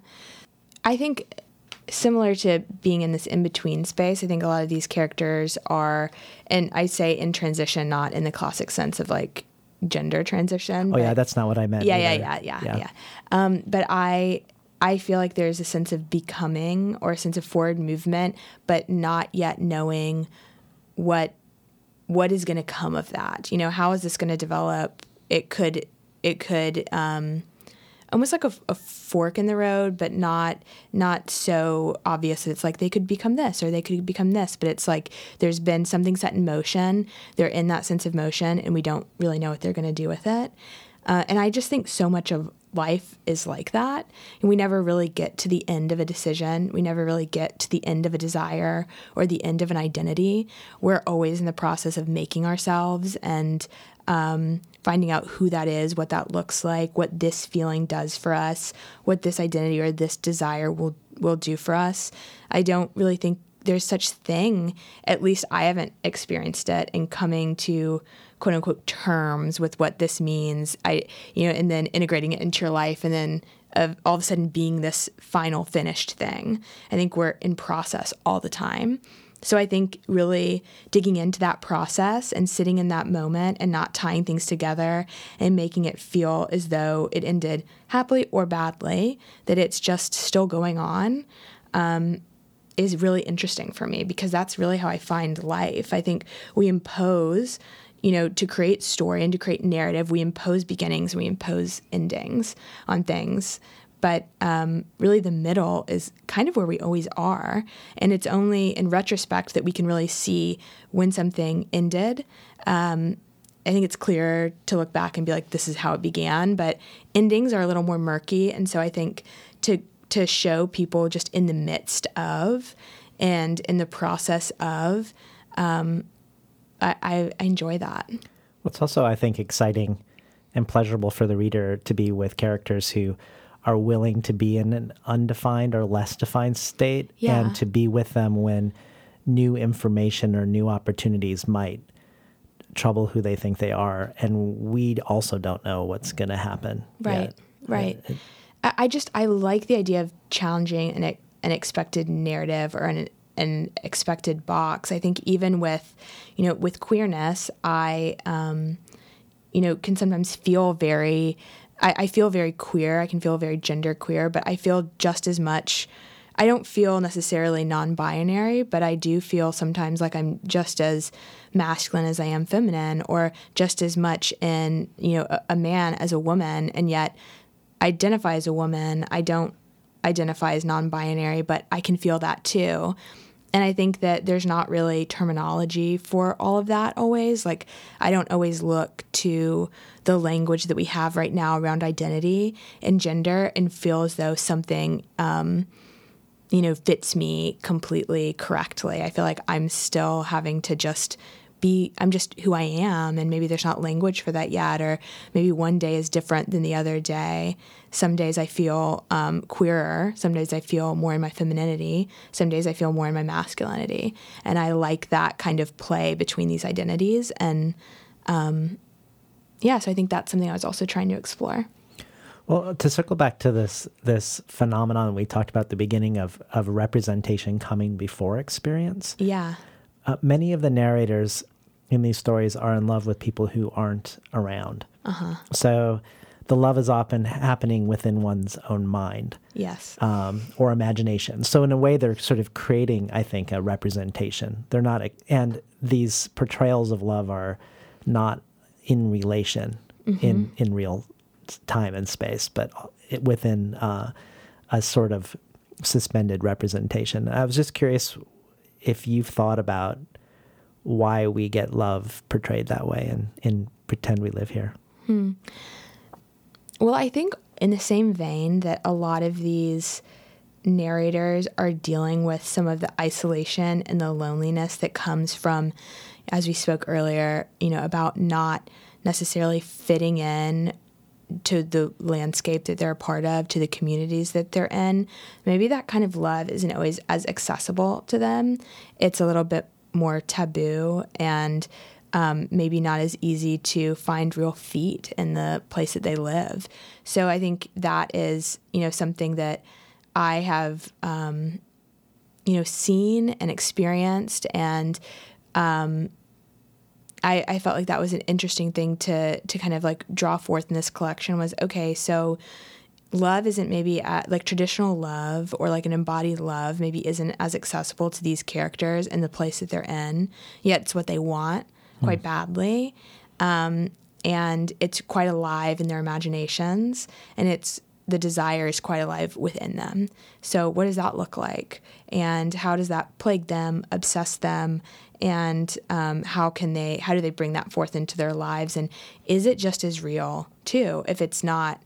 I think similar to being in this in between space, I think a lot of these characters are, and I say in transition, not in the classic sense of like gender transition. Oh yeah, that's not what I meant. yeah, yeah, either. yeah, yeah, yeah. Um, but I, I feel like there's a sense of becoming or a sense of forward movement, but not yet knowing what what is going to come of that. You know, how is this going to develop? It could, it could, um, almost like a, a fork in the road, but not not so obvious. It's like they could become this or they could become this, but it's like there's been something set in motion. They're in that sense of motion, and we don't really know what they're going to do with it. Uh, and I just think so much of life is like that. And we never really get to the end of a decision. We never really get to the end of a desire or the end of an identity. We're always in the process of making ourselves and um, finding out who that is, what that looks like, what this feeling does for us, what this identity or this desire will will do for us. I don't really think there's such thing. At least I haven't experienced it in coming to quote unquote terms with what this means. I you know, and then integrating it into your life, and then of all of a sudden being this final finished thing. I think we're in process all the time. So I think really digging into that process and sitting in that moment and not tying things together and making it feel as though it ended happily or badly, that it's just still going on, um, is really interesting for me because that's really how I find life. I think we impose, you know, to create story and to create narrative, we impose beginnings, we impose endings on things. But um, really the middle is kind of where we always are. And it's only in retrospect that we can really see when something ended. Um, i think it's clearer to look back and be like this is how it began. But endings are a little more murky. And so i think to to show people just in the midst of and in the process of um, I, I, I enjoy that It's also, I think, exciting and pleasurable for the reader to be with characters who are willing to be in an undefined or less defined state Yeah. and to be with them when new information or new opportunities might trouble who they think they are. And we also don't know what's going to happen. Right, yet. right. I, I just I like the idea of challenging an an expected narrative or an an expected box. I think even with you know with queerness, I um, you know can sometimes feel very. I, I feel very queer. I can feel very gender queer, but I feel just as much. I don't feel necessarily non-binary, but I do feel sometimes like I'm just as masculine as I am feminine, or just as much in you know a, a man as a woman, and yet identify as a woman. I don't identify as non-binary, but I can feel that too. And I think that there's not really terminology for all of that always. Like, I don't always look to the language that we have right now around identity and gender and feel as though something, um, you know, fits me completely correctly. I feel like I'm still having to just be, I'm just who I am. And maybe there's not language for that yet. Or maybe one day is different than the other day. Some days I feel um, queerer. Some days I feel more in my femininity. Some days I feel more in my masculinity. And I like that kind of play between these identities. And um, yeah, so I think that's something I was also trying to explore. Well, to circle back to this this phenomenon we talked about at the beginning of of representation coming before experience. Yeah. Uh, many of the narrators in these stories are in love with people who aren't around. Uh-huh. So the love is often happening within one's own mind Yes. um, or imagination. So in a way, they're sort of creating, I think, a representation. They're not, and these portrayals of love are not in relation in in real time and space, but within uh, a sort of suspended representation. I was just curious if you've thought about why we get love portrayed that way and in Pretend We Live Here. Hmm. Well, I think in the same vein that a lot of these narrators are dealing with some of the isolation and the loneliness that comes from, as we spoke earlier, you know, about not necessarily fitting in to the landscape that they're a part of, to the communities that they're in. Maybe that kind of love isn't always as accessible to them. It's a little bit more taboo and um, maybe not as easy to find real feet in the place that they live. So I think that is, you know, something that I have, um, you know, seen and experienced, and um, I, I felt like that was an interesting thing to to kind of like draw forth in this collection. Was okay, so love isn't maybe at, like traditional love or like an embodied love maybe isn't as accessible to these characters in the place that they're in yet it's what they want quite mm. badly um, and it's quite alive in their imaginations and it's the desire is quite alive within them. So, what does that look like? And how does that plague them, obsess them? And um, how can they, how do they bring that forth into their lives? And is it just as real, too, if it's not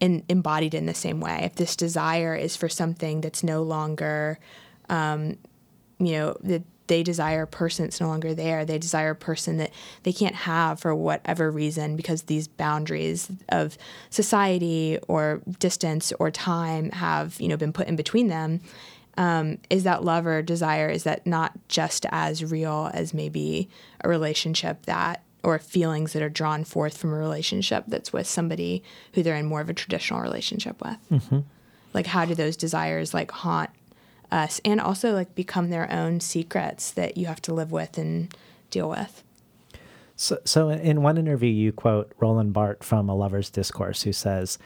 in, embodied in the same way? If this desire is for something that's no longer, um, you know, that they desire a person that's no longer there. They desire a person that they can't have for whatever reason because these boundaries of society or distance or time have you know been put in between them. Um, is that love or desire is that not just as real as maybe a relationship that or feelings that are drawn forth from a relationship that's with somebody who they're in more of a traditional relationship with mm-hmm. like how do those desires like haunt us and also like become their own secrets that you have to live with and deal with. So, so in one interview, you quote Roland Barthes from A Lover's Discourse, who says,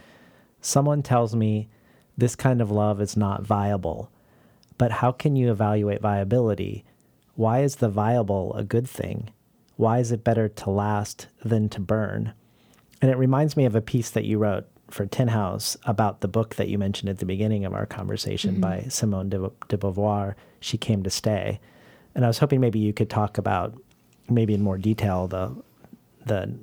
Someone tells me this kind of love is not viable, but how can you evaluate viability? Why is the viable a good thing? Why is it better to last than to burn? And it reminds me of a piece that you wrote for Tin House about the book that you mentioned at the beginning of our conversation mm-hmm. by Simone de, de Beauvoir, She Came to Stay. And I was hoping maybe you could talk about, maybe in more detail, the, the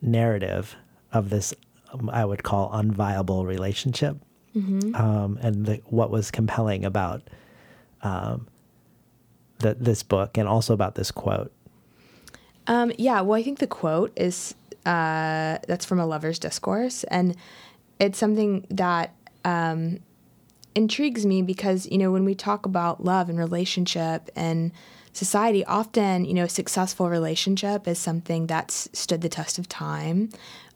narrative of this, um, I would call, unviable relationship mm-hmm. um, and the, what was compelling about um, the, this book and also about this quote. Um, yeah, well, I think the quote is uh, that's from a lover's discourse, and it's something that um, intrigues me because you know when we talk about love and relationship and society, often you know successful relationship is something that's stood the test of time.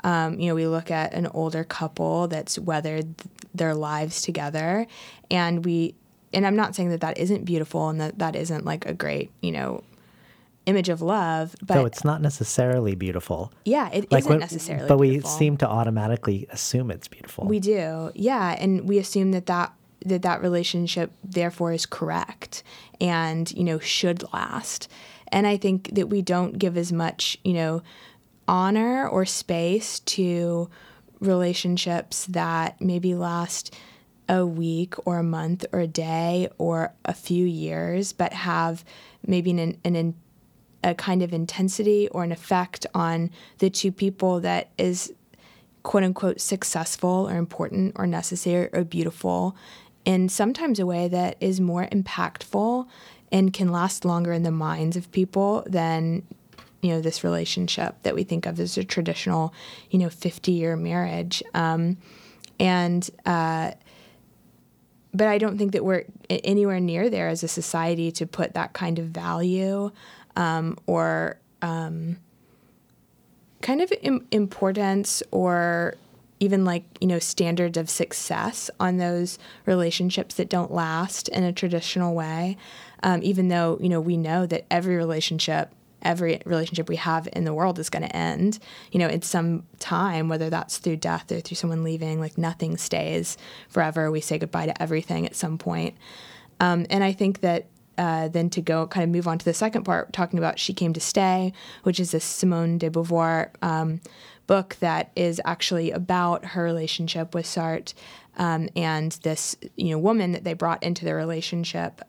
Um, you know, we look at an older couple that's weathered their lives together, and we. And I'm not saying that that isn't beautiful and that that isn't like a great, you know, image of love. But so it's not necessarily beautiful. Yeah, it like not necessarily. But beautiful. we seem to automatically assume it's beautiful. We do, yeah, and we assume that that that that relationship therefore is correct and you know should last. And I think that we don't give as much you know honor or space to relationships that maybe last a week or a month or a day or a few years, but have maybe an, an a kind of intensity or an effect on the two people that is quote unquote successful or important or necessary or beautiful in sometimes a way that is more impactful and can last longer in the minds of people than you know this relationship that we think of as a traditional you know 50 year marriage. Um, and uh, but I don't think that we're anywhere near there as a society to put that kind of value um, or um, kind of Im- importance or even like you know standards of success on those relationships that don't last in a traditional way. Um, even though you know we know that every relationship every relationship we have in the world is going to end. You know in some time whether that's through death or through someone leaving like nothing stays forever. We say goodbye to everything at some point. Um, and i think that uh, then to go kind of move on to the second part, talking about She Came to Stay, which is a Simone de Beauvoir um, book that is actually about her relationship with Sartre um, and this you know woman that they brought into their relationship.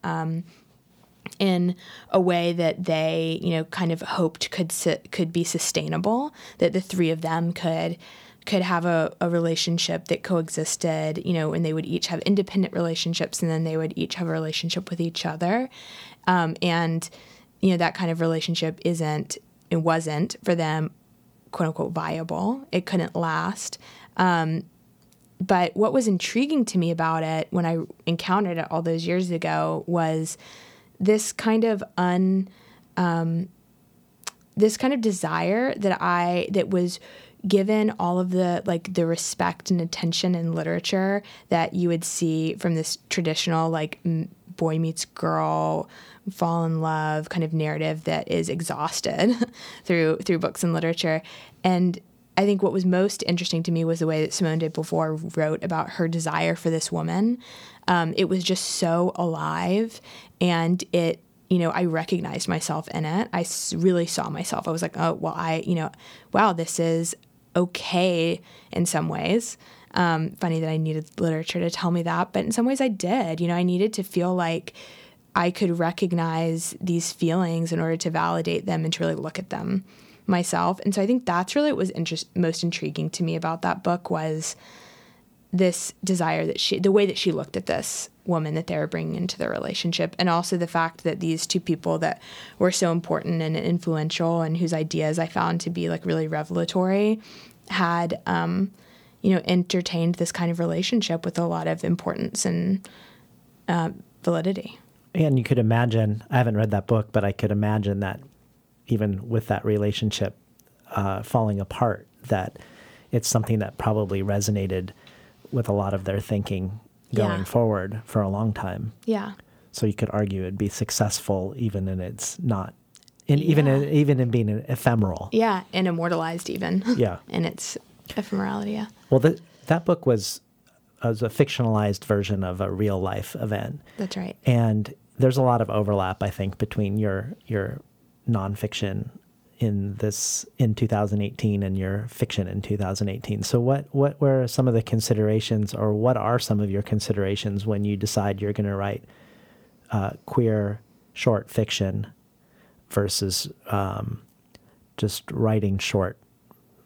In a way that they, you know, kind of hoped could could be sustainable, that the three of them could could have a, a relationship that coexisted, you know, and they would each have independent relationships and then they would each have a relationship with each other. Um, and, you know, that kind of relationship isn't, it wasn't for them, quote unquote, viable. It couldn't last. Um, but what was intriguing to me about it when I encountered it all those years ago was this kind of un, um, this kind of desire that I that was given all of the like the respect and attention in literature that you would see from this traditional like boy meets girl fall in love kind of narrative that is exhausted through through books and literature and I think what was most interesting to me was the way that Simone de Beauvoir wrote about her desire for this woman. Um, it was just so alive, and it, you know, I recognized myself in it. I really saw myself. I was like, oh, well, I, you know, wow, this is okay in some ways. Um, funny that I needed literature to tell me that, but in some ways I did. You know, I needed to feel like I could recognize these feelings in order to validate them and to really look at them myself. And so I think that's really what was interest, most intriguing to me about that book was this desire that she, the way that she looked at this woman that they were bringing into their relationship, and also the fact that these two people that were so important and influential and whose ideas I found to be like really revelatory had, um, you know, entertained this kind of relationship with a lot of importance and uh, validity. And you could imagine, I haven't read that book, but I could imagine that even with that relationship uh, falling apart, that it's something that probably resonated with a lot of their thinking going yeah. forward for a long time. Yeah. So you could argue it'd be successful even in its not, in, yeah. even in, even in being ephemeral. Yeah, and immortalized even. Yeah. in its ephemerality. Yeah. Well, the, that book was was a fictionalized version of a real life event. That's right. And there's a lot of overlap, I think, between your your nonfiction in this in 2018 and your fiction in 2018. So what what were some of the considerations, or what are some of your considerations when you decide you're going to write uh, queer short fiction versus um, just writing short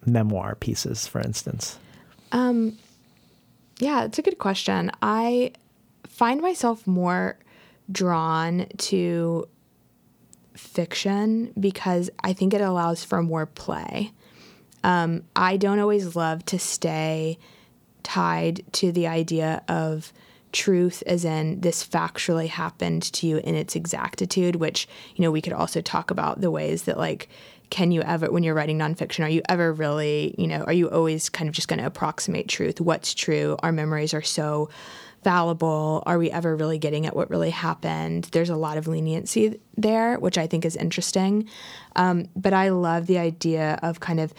memoir pieces, for instance? Um, yeah, it's a good question. I find myself more drawn to fiction because I think it allows for more play. Um, I don't always love to stay tied to the idea of truth as in this factually happened to you in its exactitude, which, you know, we could also talk about the ways that, like, can you ever, when you're writing nonfiction, are you ever really, you know, are you always kind of just going to approximate truth? What's true? Our memories are so fallible? Are we ever really getting at what really happened? There's a lot of leniency there, which I think is interesting. Um, but I love the idea of kind of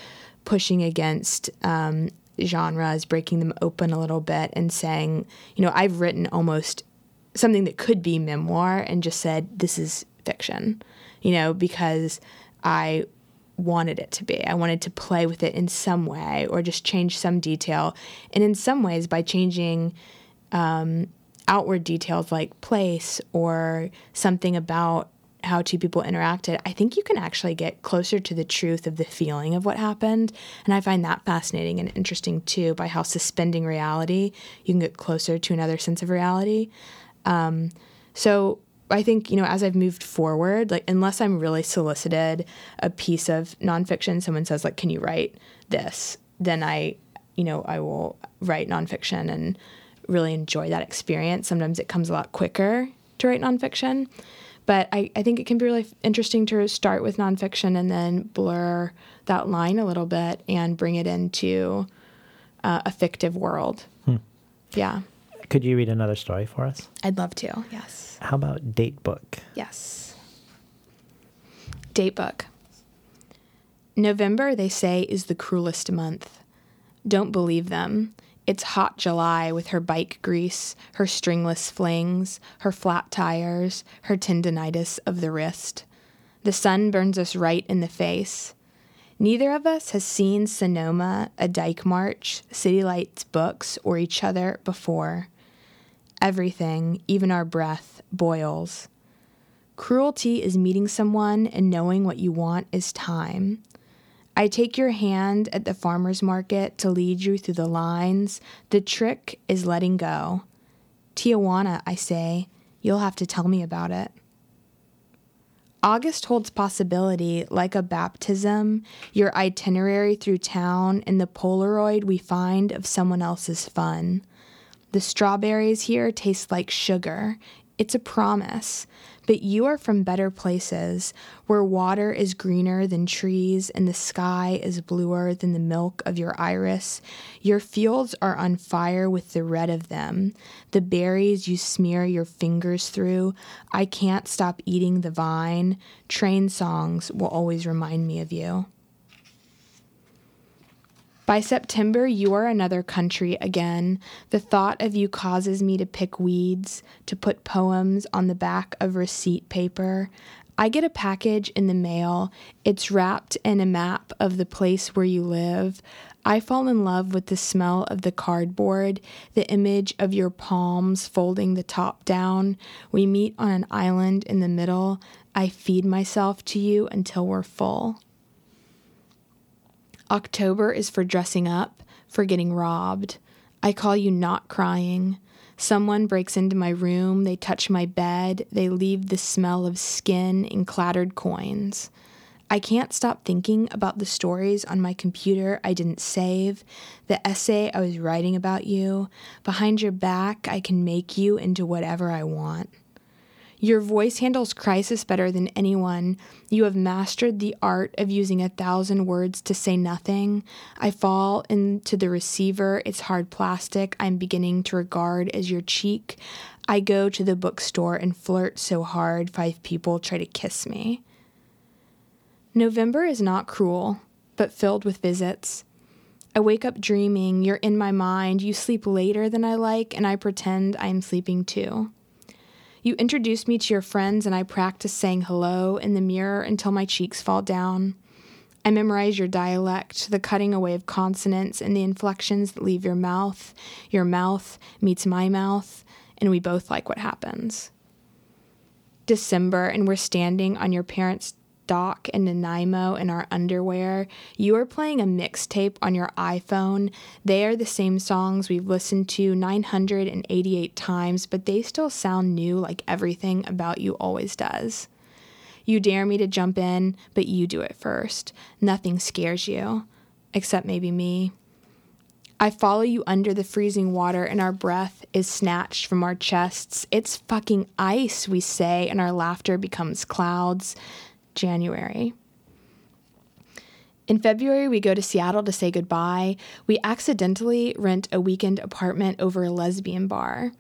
pushing against um, genres, breaking them open a little bit, and saying, you know, I've written almost something that could be memoir and just said, this is fiction, you know, because I wanted it to be. I wanted to play with it in some way or just change some detail. And in some ways, by changing um, outward details like place or something about how two people interacted, I think you can actually get closer to the truth of the feeling of what happened. And I find that fascinating and interesting too, by how suspending reality, you can get closer to another sense of reality. Um, so I think, you know, as I've moved forward, like, unless I'm really solicited a piece of nonfiction, someone says, like, can you write this? Then I, you know, I will write nonfiction and really enjoy that experience. Sometimes it comes a lot quicker to write nonfiction. But I, I think it can be really interesting to start with nonfiction and then blur that line a little bit and bring it into uh, a fictive world. Hmm. Yeah. Could you read another story for us? I'd love to, yes. How about Date Book? Yes. Date Book. November, they say, is the cruelest month. Don't believe them. It's hot July with her bike grease, her stringless flings, her flat tires, her tendonitis of the wrist. The sun burns us right in the face. Neither of us has seen Sonoma, a Dyke March, City Lights books, or each other before. Everything, even our breath, boils. Cruelty is meeting someone and knowing what you want is time. I take your hand at the farmer's market to lead you through the lines. The trick is letting go. Tijuana, I say, you'll have to tell me about it. August holds possibility like a baptism, your itinerary through town, and the Polaroid we find of someone else's fun. The strawberries here taste like sugar. It's a promise. But you are from better places, where water is greener than trees and the sky is bluer than the milk of your iris. Your fields are on fire with the red of them. The berries you smear your fingers through. I can't stop eating the vine. Train songs will always remind me of you. By September, you are another country again. The thought of you causes me to pick weeds, to put poems on the back of receipt paper. I get a package in the mail. It's wrapped in a map of the place where you live. I fall in love with the smell of the cardboard, the image of your palms folding the top down. We meet on an island in the middle. I feed myself to you until we're full. October is for dressing up, for getting robbed. I call you not crying. Someone breaks into my room, they touch my bed, they leave the smell of skin and clattered coins. I can't stop thinking about the stories on my computer I didn't save, the essay I was writing about you. Behind your back, I can make you into whatever I want. Your voice handles crisis better than anyone. You have mastered the art of using a thousand words to say nothing. I fall into the receiver, it's hard plastic I'm beginning to regard as your cheek. I go to the bookstore and flirt so hard, five people try to kiss me. November is not cruel, but filled with visits. I wake up dreaming, you're in my mind, you sleep later than I like, and I pretend I am sleeping too. You introduce me to your friends, and I practice saying hello in the mirror until my cheeks fall down. I memorize your dialect, the cutting away of consonants and the inflections that leave your mouth. Your mouth meets my mouth, and we both like what happens. December, and we're standing on your parents' dock and Nanaimo in our underwear. You are playing a mixtape on your iPhone. They are the same songs we've listened to 988 times, but they still sound new like everything about you always does. You dare me to jump in, but you do it first. Nothing scares you, except maybe me. I follow you under the freezing water, and our breath is snatched from our chests. It's fucking ice, we say, and our laughter becomes clouds. January. In February, we go to Seattle to say goodbye. We accidentally rent a weekend apartment over a lesbian bar.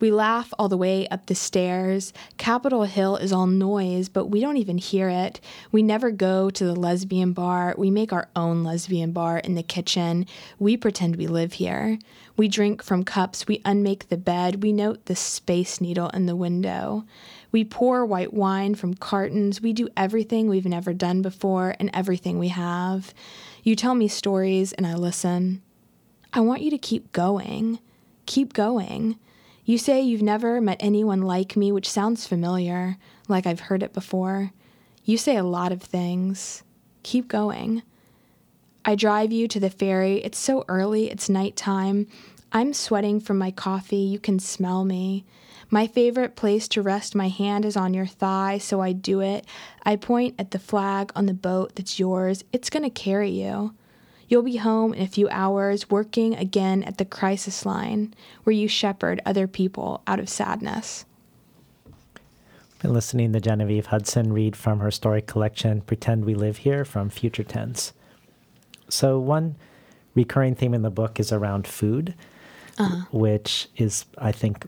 We laugh all the way up the stairs. Capitol Hill is all noise, but we don't even hear it. We never go to the lesbian bar. We make our own lesbian bar in the kitchen. We pretend we live here. We drink from cups. We unmake the bed. We note the space needle in the window. We pour white wine from cartons. We do everything we've never done before and everything we have. You tell me stories and I listen. I want you to keep going. Keep going. You say you've never met anyone like me, which sounds familiar, like I've heard it before. You say a lot of things. Keep going. I drive you to the ferry. It's so early, it's nighttime. I'm sweating from my coffee. You can smell me. My favorite place to rest my hand is on your thigh, so I do it. I point at the flag on the boat that's yours. It's going to carry you. You'll be home in a few hours, working again at the crisis line, where you shepherd other people out of sadness. Been listening to Genevieve Hudson read from her story collection, Pretend We Live Here from Future Tense. So, one recurring theme in the book is around food, uh-huh. which is, I think,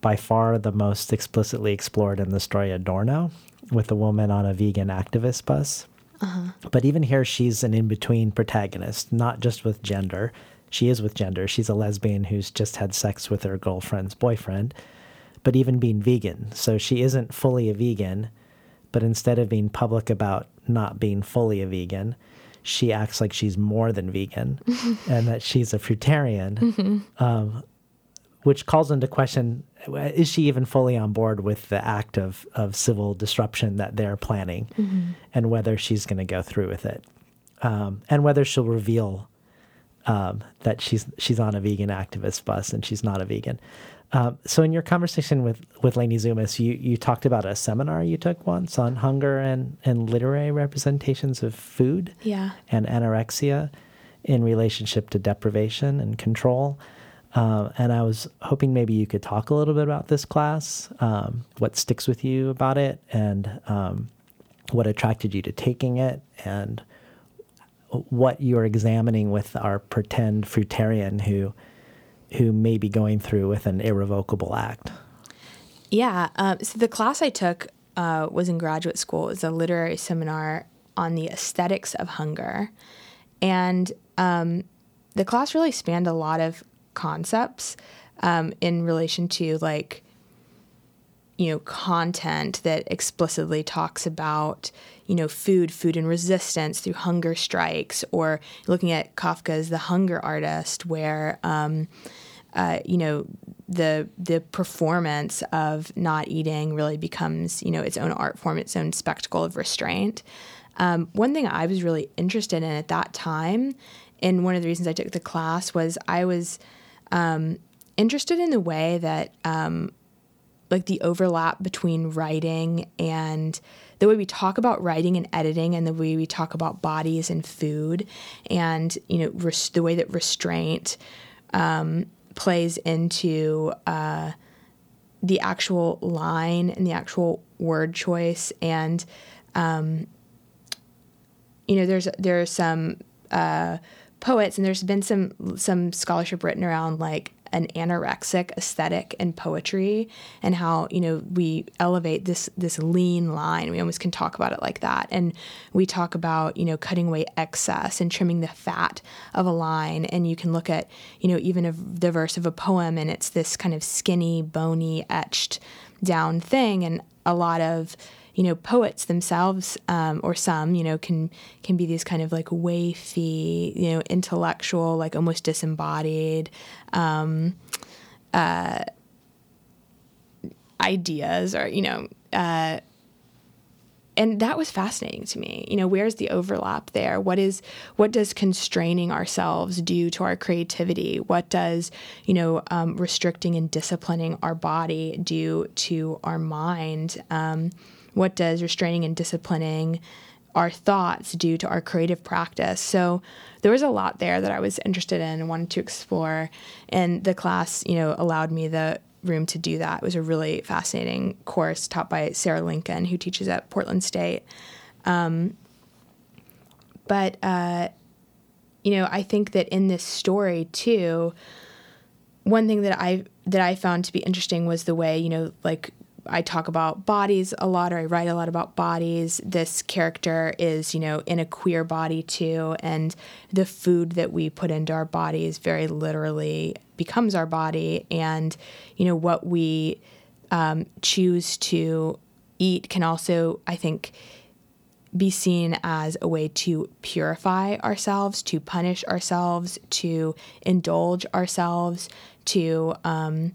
by far the most explicitly explored in the story Adorno, with a woman on a vegan activist bus. Uh-huh. But even here, she's an in between protagonist, not just with gender. She is with gender. She's a lesbian who's just had sex with her girlfriend's boyfriend, but even being vegan. So she isn't fully a vegan, but instead of being public about not being fully a vegan, she acts like she's more than vegan and that she's a fruitarian, mm-hmm. um, which calls into question is she even fully on board with the act of, of civil disruption that they're planning mm-hmm. and whether she's going to go through with it. um, and whether she'll reveal um, that she's she's on a vegan activist bus and she's not a vegan. Um, so in your conversation with with Leni Zumas, you you talked about a seminar you took once on hunger and and literary representations of food, Yeah. and anorexia in relationship to deprivation and control. Uh, and I was hoping maybe you could talk a little bit about this class, um, what sticks with you about it, and um, what attracted you to taking it, and what you're examining with our pretend fruitarian who who may be going through with an irrevocable act. Yeah. Um, so the class I took uh, was in graduate school. It was a literary seminar on the aesthetics of hunger. And um, the class really spanned a lot of concepts um, in relation to like, you know, content that explicitly talks about, you know, food, food and resistance through hunger strikes, or looking at Kafka's The Hunger Artist, where, um, uh, you know, the the performance of not eating really becomes, you know, its own art form, its own spectacle of restraint. Um, one thing I was really interested in at that time, and one of the reasons I took the class was I was um, interested in the way that um, like the overlap between writing and the way we talk about writing and editing and the way we talk about bodies and food and you know res- the way that restraint um, plays into uh, the actual line and the actual word choice and um, you know there's there's some uh, poets and there's been some some scholarship written around like an anorexic aesthetic in poetry and how you know we elevate this this lean line. We almost can talk about it like that. And we talk about you know cutting away excess and trimming the fat of a line. And you can look at you know even a, the verse of a poem and it's this kind of skinny bony etched down thing. And a lot of you know poets themselves um, or some you know can can be these kind of like wafy you know intellectual like almost disembodied um, uh, ideas or you know uh, and that was fascinating to me. You know where's the overlap there? What is what does constraining ourselves do to our creativity? What does you know um, restricting and disciplining our body do to our mind? Um, what does restraining and disciplining our thoughts do to our creative practice. So there was a lot there that i was interested in and wanted to explore. And the class you know allowed me the room to do that. It was a really fascinating course taught by sarah lincoln who teaches at portland state. Um, but uh, you know i think that in this story too one thing that i that i found to be interesting was the way you know like I talk about bodies a lot, or I write a lot about bodies. This character is, you know, in a queer body too, and the food that we put into our bodies very literally becomes our body, and you know what we um, choose to eat can also, I think, be seen as a way to purify ourselves, to punish ourselves, to indulge ourselves, to um,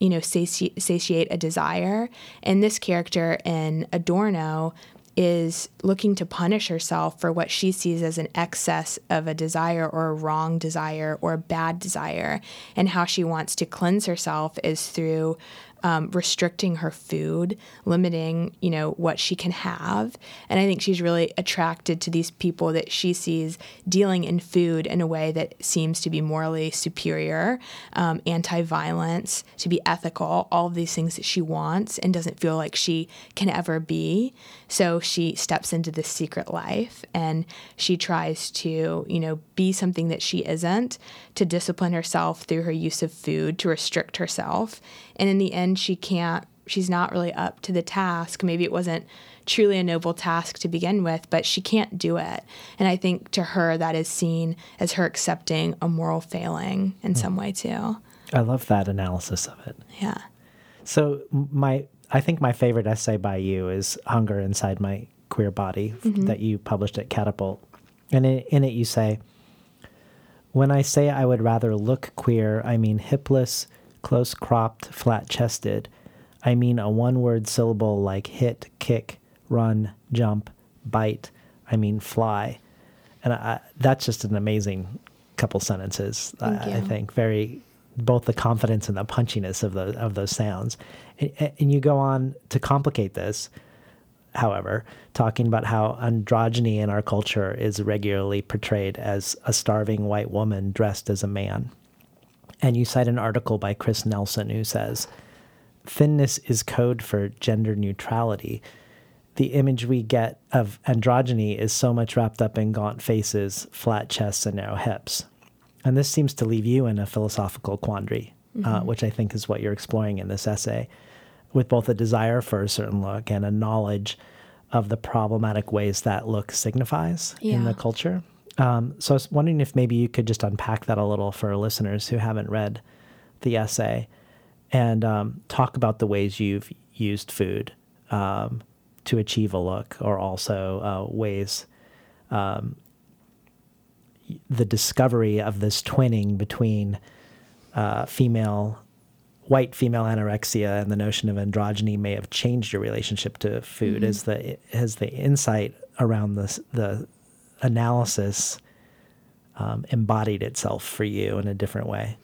you know, sati- satiate a desire. And this character in Adorno is looking to punish herself for what she sees as an excess of a desire or a wrong desire or a bad desire. And how she wants to cleanse herself is through um, restricting her food, limiting, you know, what she can have. And I think she's really attracted to these people that she sees dealing in food in a way that seems to be morally superior, um, anti-violence, to be ethical, all of these things that she wants and doesn't feel like she can ever be. So she steps into this secret life and she tries to, you know, be something that she isn't, to discipline herself through her use of food, to restrict herself. And in the end, she can't, she's not really up to the task. Maybe it wasn't truly a noble task to begin with, but she can't do it. And I think to her, that is seen as her accepting a moral failing in some way too. I love that analysis of it. Yeah. So my I think my favorite essay by you is Hunger Inside My Queer Body Mhm. that you published at Catapult. And in, in it you say, When I say I would rather look queer, I mean hipless, close cropped, flat chested. I mean a one word syllable like hit, kick, run, jump, bite. I mean fly. and I, that's just an amazing couple sentences. I, I think very both the confidence and the punchiness of those of those sounds, and, and you go on to complicate this. However, talking about how androgyny in our culture is regularly portrayed as a starving white woman dressed as a man. And you cite an article by Chris Nelson who says, Thinness is code for gender neutrality. The image we get of androgyny is so much wrapped up in gaunt faces, flat chests, and narrow hips. And this seems to leave you in a philosophical quandary, uh, Mhm. which I think is what you're exploring in this essay, with both a desire for a certain look and a knowledge of the problematic ways that look signifies in the culture. Um, so I was wondering if maybe you could just unpack that a little for listeners who haven't read the essay and um, talk about the ways you've used food um, to achieve a look or also uh, ways um, the discovery of this twinning between uh, female white female anorexia and the notion of androgyny may have changed your relationship to food Mhm. as the has the insight around this the analysis um, embodied itself for you in a different way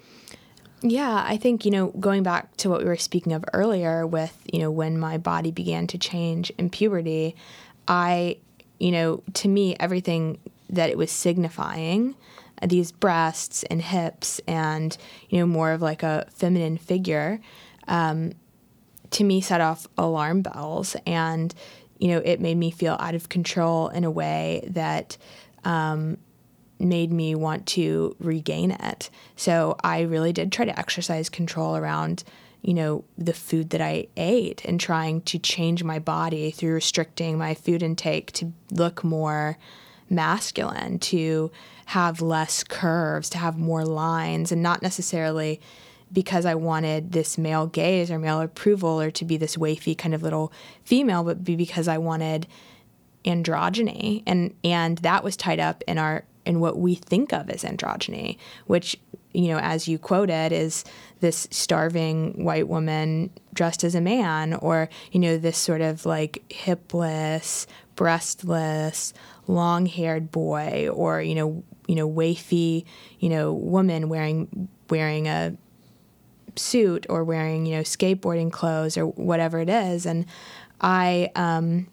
Yeah, I think, you know, going back to what we were speaking of earlier with, you know, when my body began to change in puberty, I, you know, to me, everything that it was signifying, uh, these breasts and hips and, you know, more of like a feminine figure, um, to me set off alarm bells. And, you know, it made me feel out of control in a way that, um, made me want to regain it. So I really did try to exercise control around, you know, the food that I ate and trying to change my body through restricting my food intake to look more masculine, to have less curves, to have more lines, and not necessarily because I wanted this male gaze or male approval or to be this wafy kind of little female, but be because I wanted androgyny. And and that was tied up in our in what we think of as androgyny which you know as you quoted is this starving white woman dressed as a man or you know this sort of like hipless breastless long-haired boy or you know you know wafy you know woman wearing wearing a suit or wearing you know skateboarding clothes or whatever it is. And i um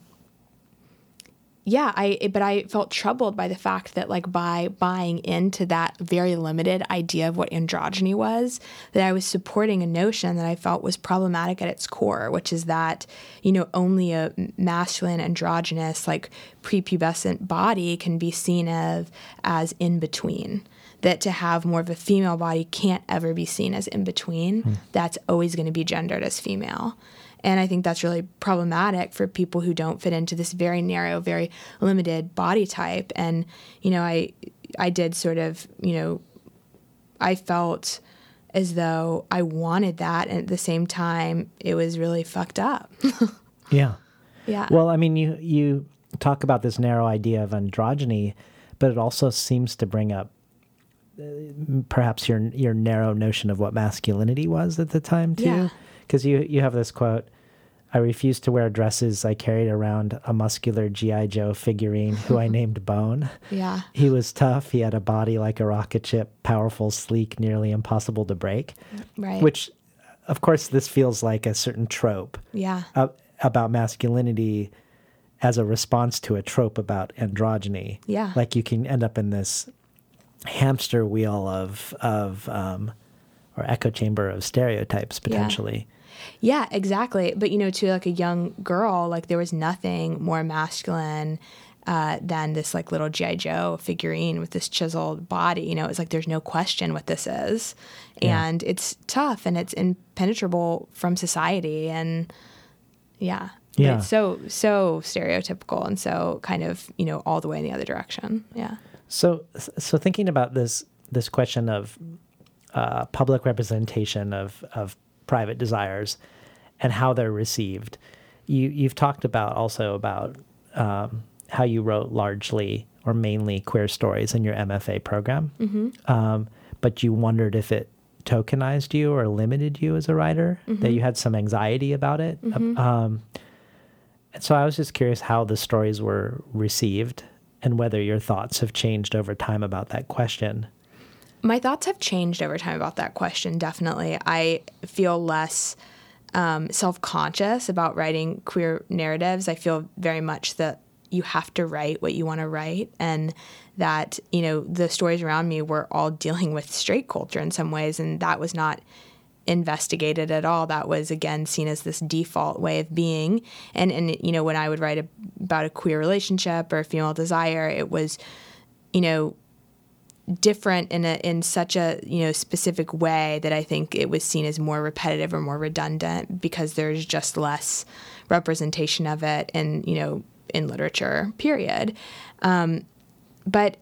yeah i but i felt troubled by the fact that like by buying into that very limited idea of what androgyny was that i was supporting a notion that i felt was problematic at its core which is that you know only a masculine androgynous like prepubescent body can be seen as as in between that to have more of a female body can't ever be seen as in between hmm. that's always going to be gendered as female and I think that's really problematic for people who don't fit into this very narrow, very limited body type. And, you know, I I did sort of, you know, I felt as though I wanted that and at the same time it was really fucked up. Yeah. Yeah. Well, I mean, you you talk about this narrow idea of androgyny, but it also seems to bring up perhaps your your narrow notion of what masculinity was at the time too. Yeah. Because you you have this quote. I refused to wear dresses. I carried around a muscular GI Joe figurine who I named Bone. Yeah. He was tough. He had a body like a rocket ship, powerful, sleek, nearly impossible to break. Right. Which, of course, this feels like a certain trope Yeah. uh, about masculinity as a response to a trope about androgyny. Yeah. Like you can end up in this hamster wheel of of um, or echo chamber of stereotypes potentially. Yeah, exactly. But you know, to like a young girl, like there was nothing more masculine uh, than this like little GI Joe figurine with this chiseled body. You know, it's like there's no question what this is, Yeah. and it's tough and it's impenetrable from society, and yeah, Yeah. it's so so stereotypical and so kind of you know all the way in the other direction. Yeah. So so thinking about this this question of uh, public representation of of private desires and how they're received, you you've talked about also about um, how you wrote largely or mainly queer stories in your MFA program, Mhm. um, but you wondered if it tokenized you or limited you as a writer, that Mhm. you had some anxiety about it. Mhm. Um, and so I was just curious how the stories were received and whether your thoughts have changed over time about that question. My thoughts have changed over time about that question, definitely. I feel less um, self conscious about writing queer narratives. I feel very much that you have to write what you want to write and that you know the stories around me were all dealing with straight culture in some ways and that was not investigated at all that was again seen as this default way of being and and you know when i would write a, about a queer relationship or female desire it was you know different in a in such a you know specific way that I think it was seen as more repetitive or more redundant because there's just less representation of it in you know in literature, period. Um, but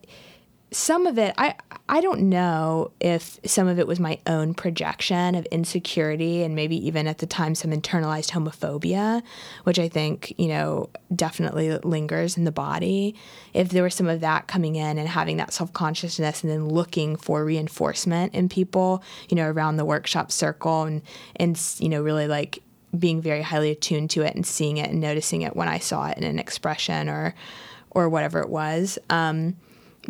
some of it, I I don't know if some of it was my own projection of insecurity and maybe even at the time some internalized homophobia, which I think you know definitely lingers in the body. If there was some of that coming in and having that self consciousness and then looking for reinforcement in people, you know, around the workshop circle and and you know really like being very highly attuned to it and seeing it and noticing it when I saw it in an expression or or whatever it was. Um,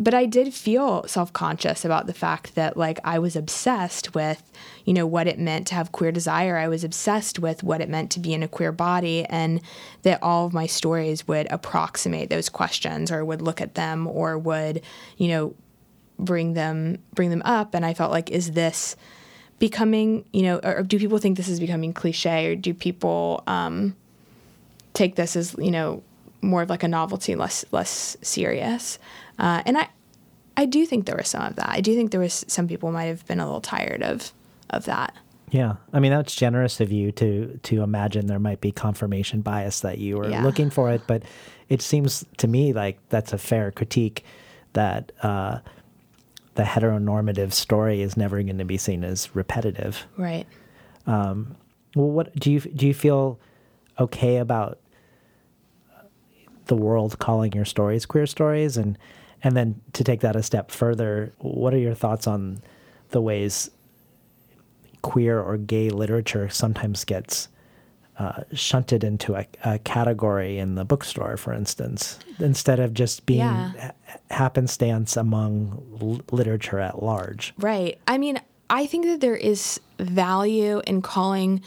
but I did feel self conscious about the fact that like I was obsessed with, you know, what it meant to have queer desire. I was obsessed with what it meant to be in a queer body, and that all of my stories would approximate those questions or would look at them or would, you know, bring them bring them up. And I felt like, is this becoming, you know, or do people think this is becoming cliche, or do people um, take this as, you know, more of like a novelty, less less serious? Uh, and I, I do think there was some of that. I do think there was some people might have been a little tired of of that. Yeah, I mean that's generous of you to to imagine there might be confirmation bias that you were Yeah. looking for it, but it seems to me like that's a fair critique that uh, the heteronormative story is never going to be seen as repetitive. Right. Um, well, what do you do? You feel okay about the world calling your stories queer stories, and and then to take that a step further, what are your thoughts on the ways queer or gay literature sometimes gets uh, shunted into a, a category in the bookstore, for instance, instead of just being Yeah. happenstance among l- literature at large? Right. I mean, I think that there is value in calling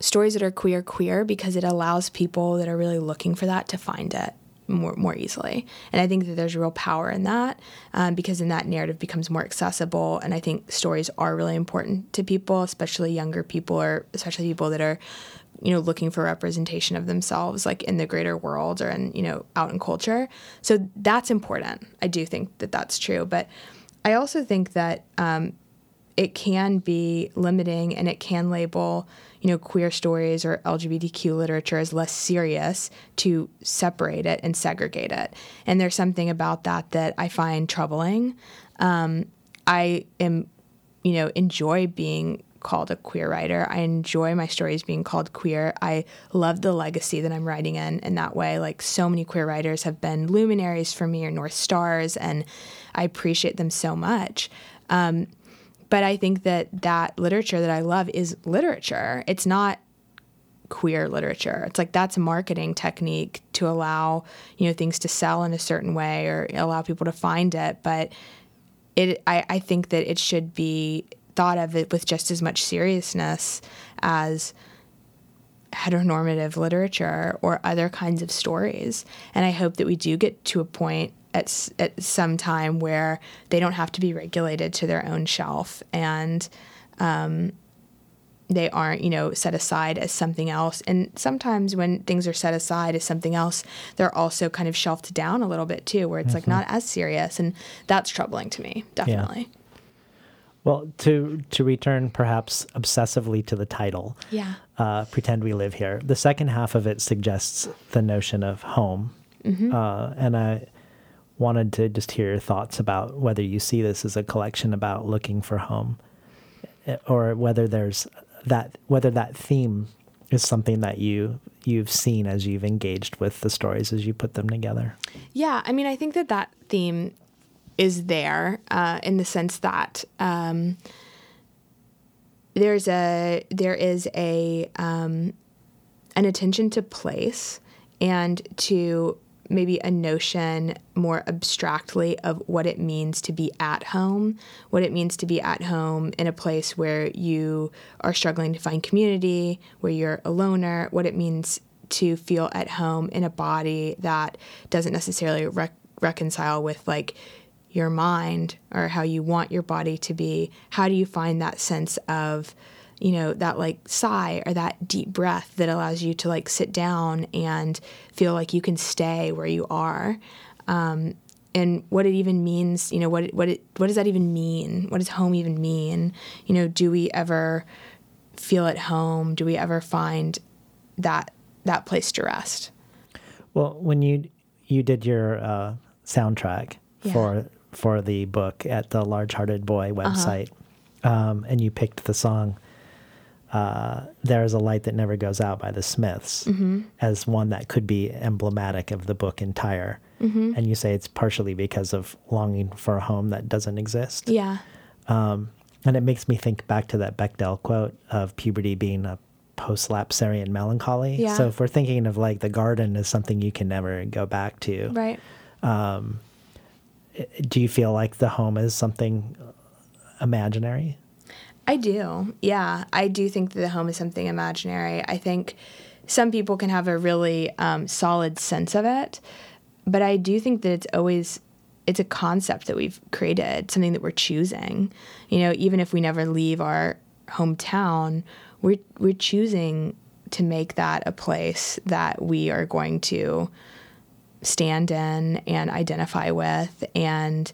stories that are queer queer because it allows people that are really looking for that to find it more more easily. And I think that there's real power in that um, because then that narrative becomes more accessible. And I think stories are really important to people, especially younger people or especially people that are you know looking for representation of themselves like in the greater world or in you know out in culture so that's important i do think that that's true but i also think that um, it can be limiting and it can label you know queer stories or lgbtq literature as less serious to separate it and segregate it. And there's something about that that i find troubling. Um, i am you know enjoy being called a queer writer. I enjoy my stories being called queer. I love the legacy that i'm writing in in that way like so many queer writers have been luminaries for me or north stars and i appreciate them so much. Um, but I think that that literature that I love is literature. It's not queer literature. It's like that's a marketing technique to allow, you know, things to sell in a certain way or allow people to find it. But it I, I think that it should be thought of it with just as much seriousness as heteronormative literature or other kinds of stories. And I hope that we do get to a point at, at some time where they don't have to be regulated to their own shelf and um, they aren't, you know, set aside as something else. And sometimes when things are set aside as something else, they're also kind of shelved down a little bit too, where it's like Mhm. not as serious. And that's troubling to me, definitely. Well, to to return perhaps obsessively to the title, Yeah. uh, pretend we live here. The second half of it suggests the notion of home, Mhm. uh, and I wanted to just hear your thoughts about whether you see this as a collection about looking for home, eh, or whether there's that whether that theme is something that you you've seen as you've engaged with the stories as you put them together. Yeah, I mean, I think that that theme is there uh, in the sense that um, there's a there is a um, an attention to place and to maybe a notion more abstractly of what it means to be at home, what it means to be at home in a place where you are struggling to find community, where you're a loner, what it means to feel at home in a body that doesn't necessarily rec- reconcile with like your mind or how you want your body to be. How do you find that sense of you know, that like sigh or that deep breath that allows you to like sit down and feel like you can stay where you are. Um, and what it even means, you know, what what it what does that even mean? What does home even mean? You know, do we ever feel at home? Do we ever find that that place to rest? Well, when you you did your uh, soundtrack Yeah. for for the book at the Large Hearted Boy Uh-huh. website, um, and you picked the song uh, "There Is a Light That Never Goes Out" by the Smiths Mm-hmm. as one that could be emblematic of the book entire. Mhm. And you say it's partially because of longing for a home that doesn't exist. Yeah. Um, and it makes me think back to that Bechdel quote of puberty being a post-lapsarian melancholy. Yeah. So if we're thinking of like the garden as something you can never go back to, Right. um, do you feel like the home is something imaginary? I do. Yeah, I do think that the home is something imaginary. I think some people can have a really um, solid sense of it, but I do think that it's always it's a concept that we've created, something that we're choosing. You know, even if we never leave our hometown, we're we're choosing to make that a place that we are going to stand in and identify with and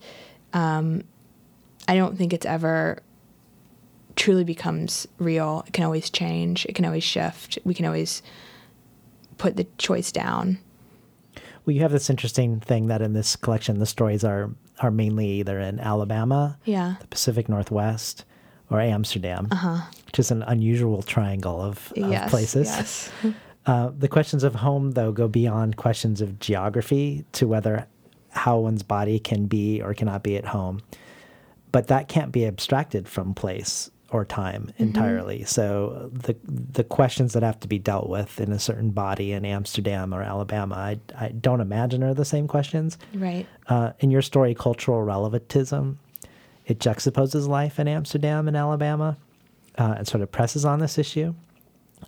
um, I don't think it's ever truly becomes real. It can always change. It can always shift. We can always put the choice down. Well, you have this interesting thing that in this collection, the stories are are mainly either in Alabama, Yeah. the Pacific Northwest, or Amsterdam, Uh-huh. which is an unusual triangle of, of Yes, places. yes. Uh, the questions of home, though, go beyond questions of geography to whether how one's body can be or cannot be at home. But that can't be abstracted from place or time Mm-hmm. entirely. So the the questions that have to be dealt with in a certain body in Amsterdam or Alabama, I, I don't imagine are the same questions. Right. Uh, in your story, cultural relativism, it juxtaposes life in Amsterdam and Alabama uh, and sort of presses on this issue.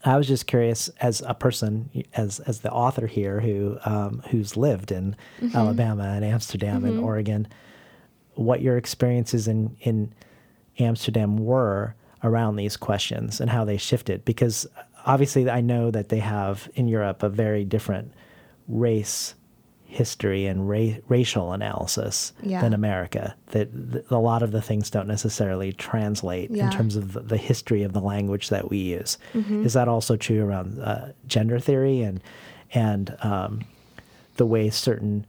I was just curious, as a person, as as the author here, who um, who's lived in Mhm. Alabama and Amsterdam and Mhm. Oregon, what your experiences in in Amsterdam were around these questions and how they shifted. Because obviously, I know that they have in Europe a very different race history and ra- racial analysis Yeah. than America. That th- a lot of the things don't necessarily translate Yeah. in terms of the, the history of the language that we use. Mhm. Is that also true around uh, gender theory and and um, the way certain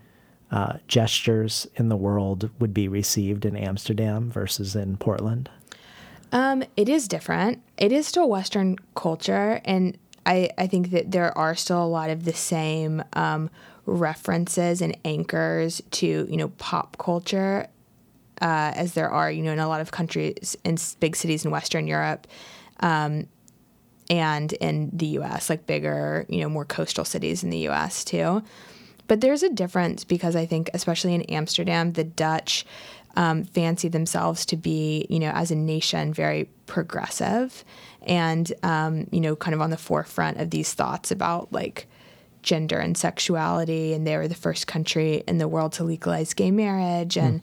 uh, gestures in the world would be received in Amsterdam versus in Portland? Um, it is different. It is still Western culture, and I, I think that there are still a lot of the same um, references and anchors to you know pop culture uh, as there are you know in a lot of countries in big cities in Western Europe. Um, and in the US, like bigger, you know, more coastal cities in the US too. But there's a difference because I think, especially in Amsterdam, the Dutch um, fancy themselves to be, you know, as a nation, very progressive and, um, you know, kind of on the forefront of these thoughts about like gender and sexuality. And they were the first country in the world to legalize gay marriage. And,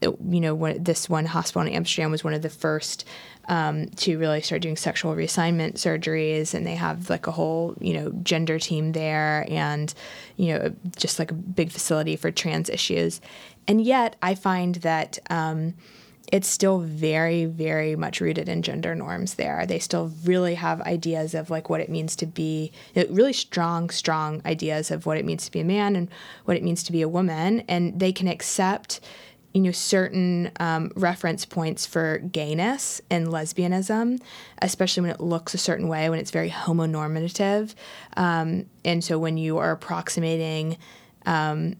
it- you know, this one hospital in Amsterdam was one of the first um, to really start doing sexual reassignment surgeries, and they have like a whole you know gender team there, and you know just like a big facility for trans issues. And yet, I find that. Um, it's still very, very much rooted in gender norms there. They still really have ideas of like what it means to be know, really strong, strong ideas of what it means to be a man and what it means to be a woman. And they can accept, you know, certain um, reference points for gayness and lesbianism, especially when it looks a certain way, when it's very homonormative. Um, and so when you are approximating um,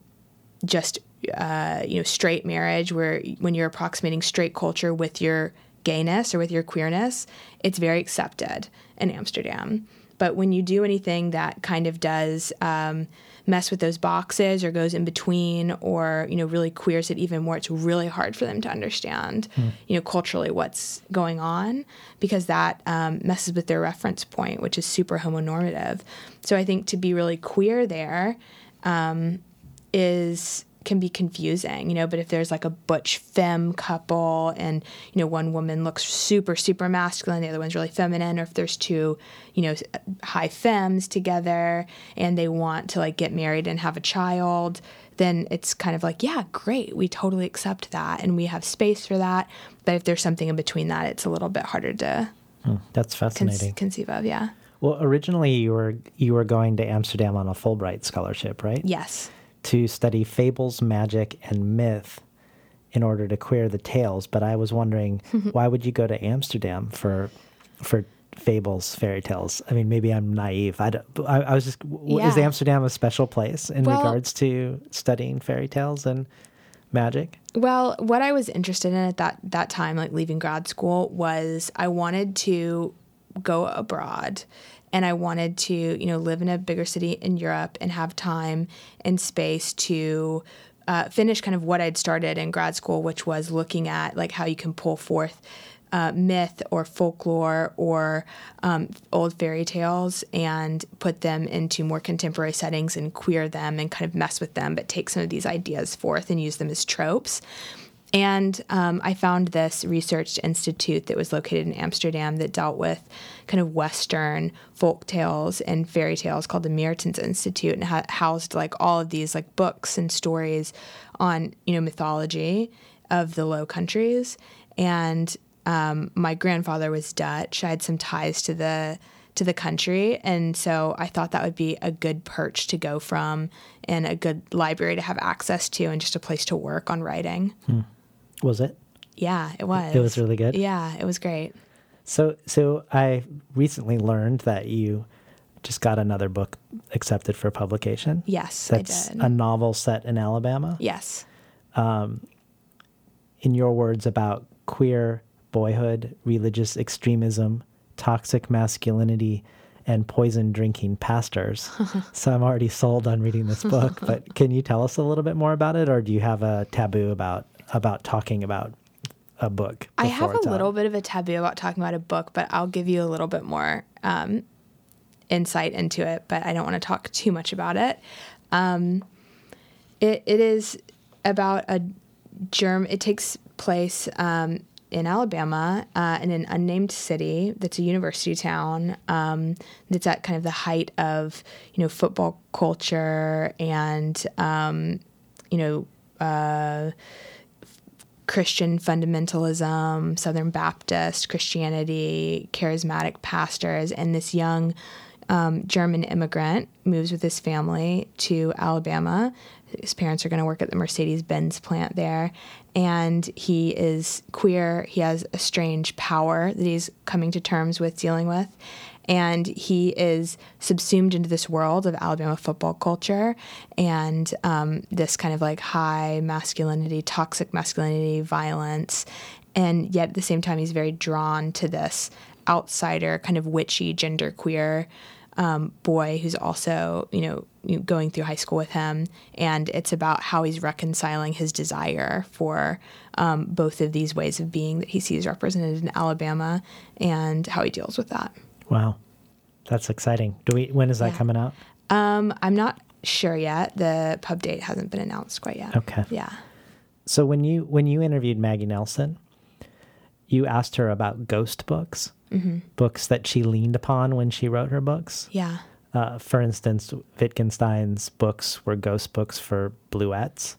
just uh, you know straight marriage where when you're approximating straight culture with your gayness or with your queerness it's very accepted in amsterdam But when you do anything that kind of does um, mess with those boxes or goes in between or you know really queers it even more it's really hard for them to understand Hmm. you know culturally what's going on because that um, messes with their reference point which is super homonormative so i think to be really queer there um, is can be confusing, you know, but if there's like a butch femme couple and, you know, one woman looks super, super masculine, the other one's really feminine, or if there's two, you know, high femmes together and they want to like get married and have a child, then it's kind of like, yeah, great, we totally accept that and we have space for that. But if there's something in between that, it's a little bit harder to Hmm, that's con- fascinating. conceive of, yeah. well, originally you were you were going to Amsterdam on a Fulbright scholarship, right? Yes. To study fables, magic, and myth in order to queer the tales. But I was wondering, why would you go to Amsterdam for for fables, fairy tales? I mean, maybe I'm naive. I, I, I was just, w is Amsterdam a special place in Well- regards to studying fairy tales and magic? Well, what I was interested in at that that time, like leaving grad school, was I wanted to go abroad and I wanted to, you know, live in a bigger city in Europe and have time and space to uh, finish kind of what I'd started in grad school, which was looking at like how you can pull forth uh, myth or folklore or um, old fairy tales and put them into more contemporary settings and queer them and kind of mess with them, but take some of these ideas forth and use them as tropes. And um, I found this research institute that was located in Amsterdam that dealt with kind of Western folk tales and fairy tales called the Meertens Institute and ha- housed like all of these like books and stories on you know mythology of the Low Countries. And um, my grandfather was Dutch. I had some ties to the to the country, and so I thought that would be a good perch to go from and a good library to have access to, and just a place to work on writing. Was it? Yeah, it was. It was really good? Yeah, it was great. So, so I recently learned that you just got another book accepted for publication. Yes, I that's did. a novel set in Alabama. Yes. Um, in your words about queer boyhood, religious extremism, toxic masculinity, and poison drinking pastors. so I'm already sold on reading this book. But can you tell us a little bit more about it, or do you have a taboo about about talking about a book? I have a out? little bit of a taboo about talking about a book, but I'll give you a little bit more um, insight into it. But I don't want to talk too much about it. Um, it, it is about a germ. It takes place um, in Alabama uh, in an unnamed city that's a university town. Um, that's at kind of the height of you know football culture and um, you know. Uh, Christian fundamentalism, Southern Baptist Christianity, charismatic pastors, and this young um, German immigrant moves with his family to Alabama. His parents are going to work at the Mercedes Benz plant there. And he is queer. He has a strange power that he's coming to terms with dealing with and he is subsumed into this world of Alabama football culture and um, this kind of like high masculinity, toxic masculinity, violence, and yet at the same time he's very drawn to this outsider, kind of witchy, genderqueer um, boy who's also you know going through high school with him, and it's about how he's reconciling his desire for um, both of these ways of being that he sees represented in Alabama, and how he deals with that. Wow, that's exciting. Do we? When is that Yeah. coming out? Um, I'm not sure yet. The pub date hasn't been announced quite yet. Okay. Yeah. So when you when you interviewed Maggie Nelson, you asked her about ghost books, Mm-hmm. books that she leaned upon when she wrote her books. Yeah. Uh, for instance, Wittgenstein's books were ghost books for Bluets.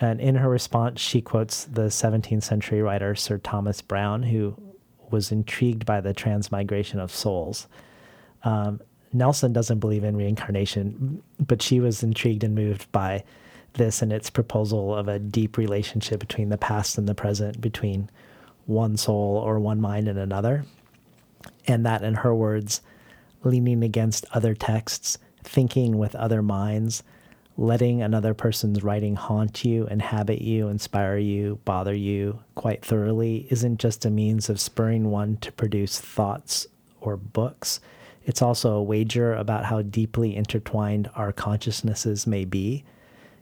And in her response, she quotes the 17th century writer Sir Thomas Browne, who was intrigued by the transmigration of souls. Um, Nelson doesn't believe in reincarnation, but she was intrigued and moved by this and its proposal of a deep relationship between the past and the present, between one soul or one mind and another. And that, in her words, leaning against other texts, thinking with other minds, letting another person's writing haunt you, inhabit you, inspire you, bother you quite thoroughly isn't just a means of spurring one to produce thoughts or books. It's also a wager about how deeply intertwined our consciousnesses may be.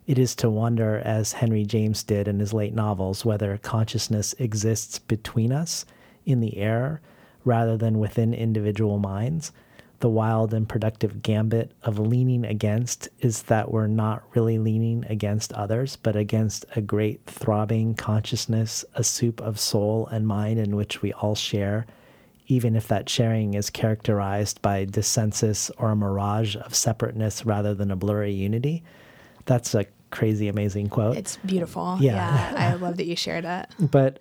It is to wonder, as Henry James did in his late novels, whether consciousness exists between us in the air rather than within individual minds. The wild and productive gambit of leaning against is that we're not really leaning against others, but against a great throbbing consciousness, a soup of soul and mind in which we all share, even if that sharing is characterized by dissensus or a mirage of separateness rather than a blurry unity. That's a crazy, amazing quote. It's beautiful. Yeah. Yeah. I love that you shared it. but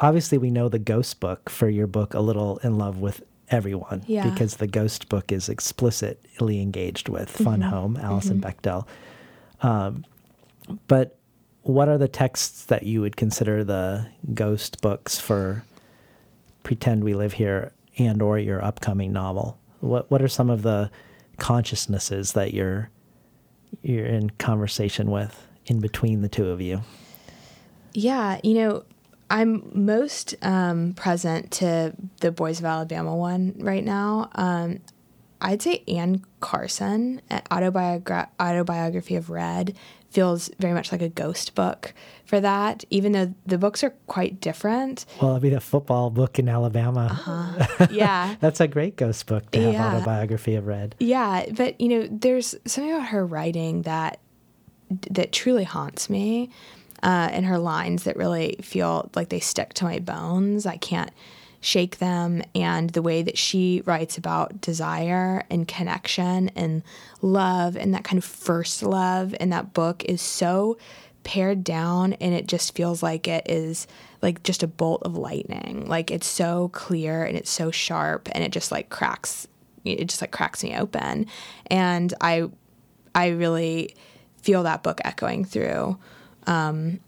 obviously we know the ghost book for your book a little in love with everyone Yeah. because the ghost book is explicitly engaged with fun Mhm. home alison Mhm. bechdel um, but what are the texts that you would consider the ghost books for pretend we live here and or your upcoming novel what what are some of the consciousnesses that you're you're in conversation with in between the two of you Yeah, you know, I'm most um, present to the Boys of Alabama one right now. Um, I'd say Anne Carson, uh, autobiogra- autobiography of Red, feels very much like a ghost book for that, even though the books are quite different. Well, I mean, a football book in Alabama. Uh-huh. Yeah. That's a great ghost book to have Yeah. autobiography of Red. Yeah, but you know, there's something about her writing that that truly haunts me, uh, and her lines that really feel like they stick to my bones. I can't shake them, and the way that she writes about desire and connection and love and that kind of first love in that book is so pared down, and it just feels like it is like just a bolt of lightning. Like it's so clear and it's so sharp, and it just like cracks it just like cracks me open and i i really feel that book echoing through um,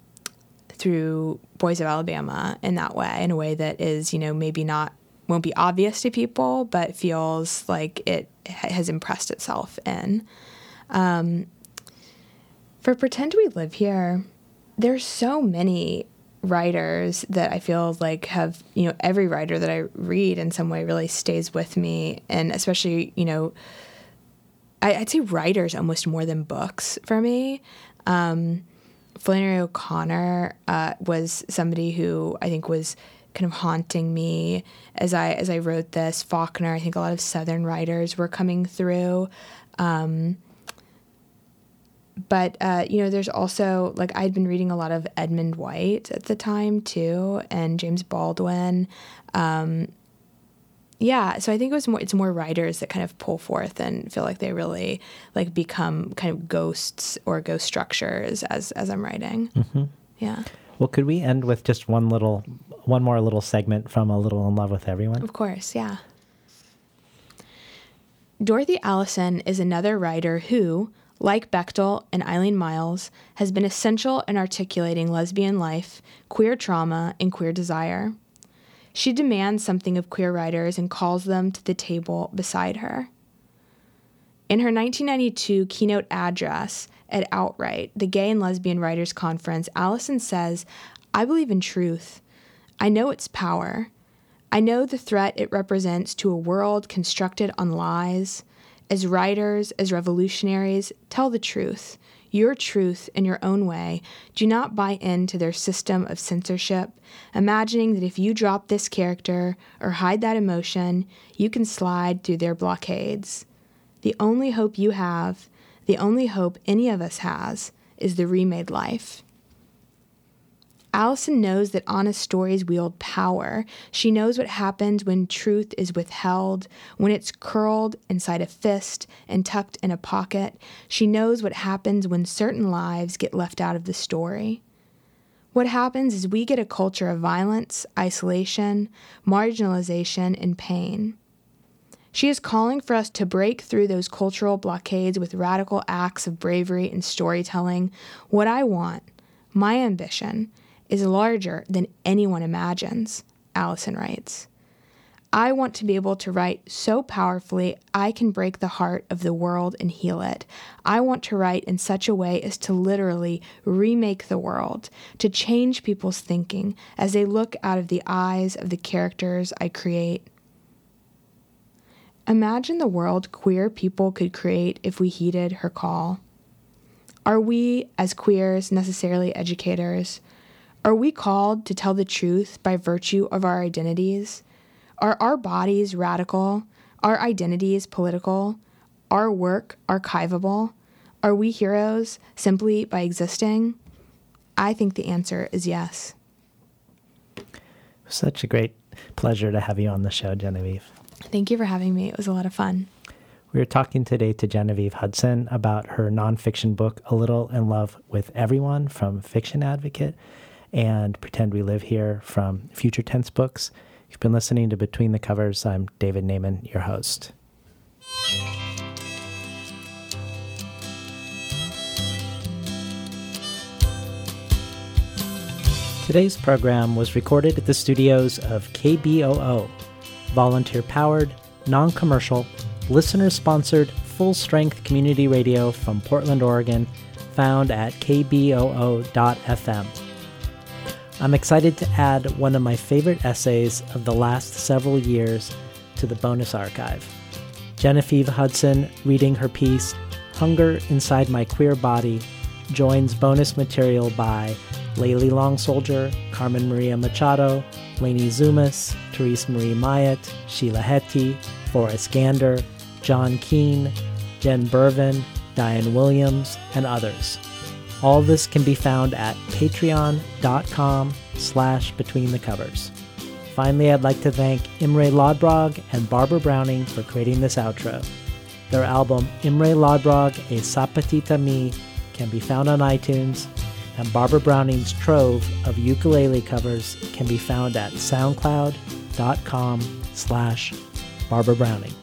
through boys of alabama in that way in a way that is you know maybe not won't be obvious to people but feels like it has impressed itself in um, for pretend we live here there's so many writers that I feel like have, you know, every writer that I read in some way really stays with me. And especially, you know, I, I'd say writers almost more than books for me. Um, Flannery O'Connor uh, was somebody who I think was kind of haunting me as I as I wrote this. Faulkner, I think a lot of Southern writers were coming through. Um, but uh, you know, there's also like I'd been reading a lot of Edmund White at the time too, and James Baldwin. Um, yeah, so I think it was more it's more writers that kind of pull forth and feel like they really like become kind of ghosts or ghost structures as as I'm writing. Mm-hmm. Yeah, Well, could we end with just one little, one more little segment from A Little in Love with Everyone? of course, yeah. Dorothy Allison is another writer who, like Bechdel and Eileen Myles, has been essential in articulating lesbian life, queer trauma, and queer desire. She demands something of queer writers and calls them to the table beside her. In her 1992 keynote address at OutWrite, the Gay and Lesbian Writers Conference, Allison says, I believe in truth. I know its power. I know the threat it represents to a world constructed on lies. As writers, as revolutionaries, tell the truth, your truth in your own way. Do not buy into their system of censorship, imagining that if you drop this character or hide that emotion, you can slide through their blockades. The only hope you have, the only hope any of us has, is the remade life. Allison knows that honest stories wield power. She knows what happens when truth is withheld, when it's curled inside a fist and tucked in a pocket. She knows what happens when certain lives get left out of the story. What happens is we get a culture of violence, isolation, marginalization, and pain. She is calling for us to break through those cultural blockades with radical acts of bravery and storytelling. What I want, my ambition, is larger than anyone imagines, Allison writes. I want to be able to write so powerfully I can break the heart of the world and heal it. I want to write in such a way as to literally remake the world, to change people's thinking as they look out of the eyes of the characters I create. Imagine the world queer people could create if we heeded her call. Are we, as queers, necessarily educators? Are we called to tell the truth by virtue of our identities? Are our bodies radical? Our identities political? Our work archivable? Are we heroes simply by existing? I think the answer is yes. Such a great pleasure to have you on the show, Genevieve. Thank you for having me. It was a lot of fun. We are talking today to Genevieve Hudson about her nonfiction book, A Little in Love with Everyone from Fiction Advocate, and Pretend We Live Here from Future Tense Books. You've been listening to Between the Covers. I'm David Naimon, your host. Today's program was recorded at the studios of KBOO, volunteer powered, non commercial, listener sponsored, full strength community radio from Portland, Oregon, found at kboo.fm. I'm excited to add one of my favorite essays of the last several years to the bonus archive. Genevieve Hudson, reading her piece, Hunger Inside My Queer Body, joins bonus material by Layli Long Soldier, Carmen Maria Machado, Leni Zumas, Terese Marie Mailhot, Sheila Heti, Forrest Gander, John Keene, Jen Bervin, Diane Williams, and others. All this can be found at patreon.com slash between the covers. Finally, I'd like to thank Imre Lodbrog and Barbara Browning for creating this outro. Their album Imre Lodbrog A Sapatita Me can be found on iTunes, and Barbara Browning's trove of ukulele covers can be found at soundcloud.com slash Barbara Browning.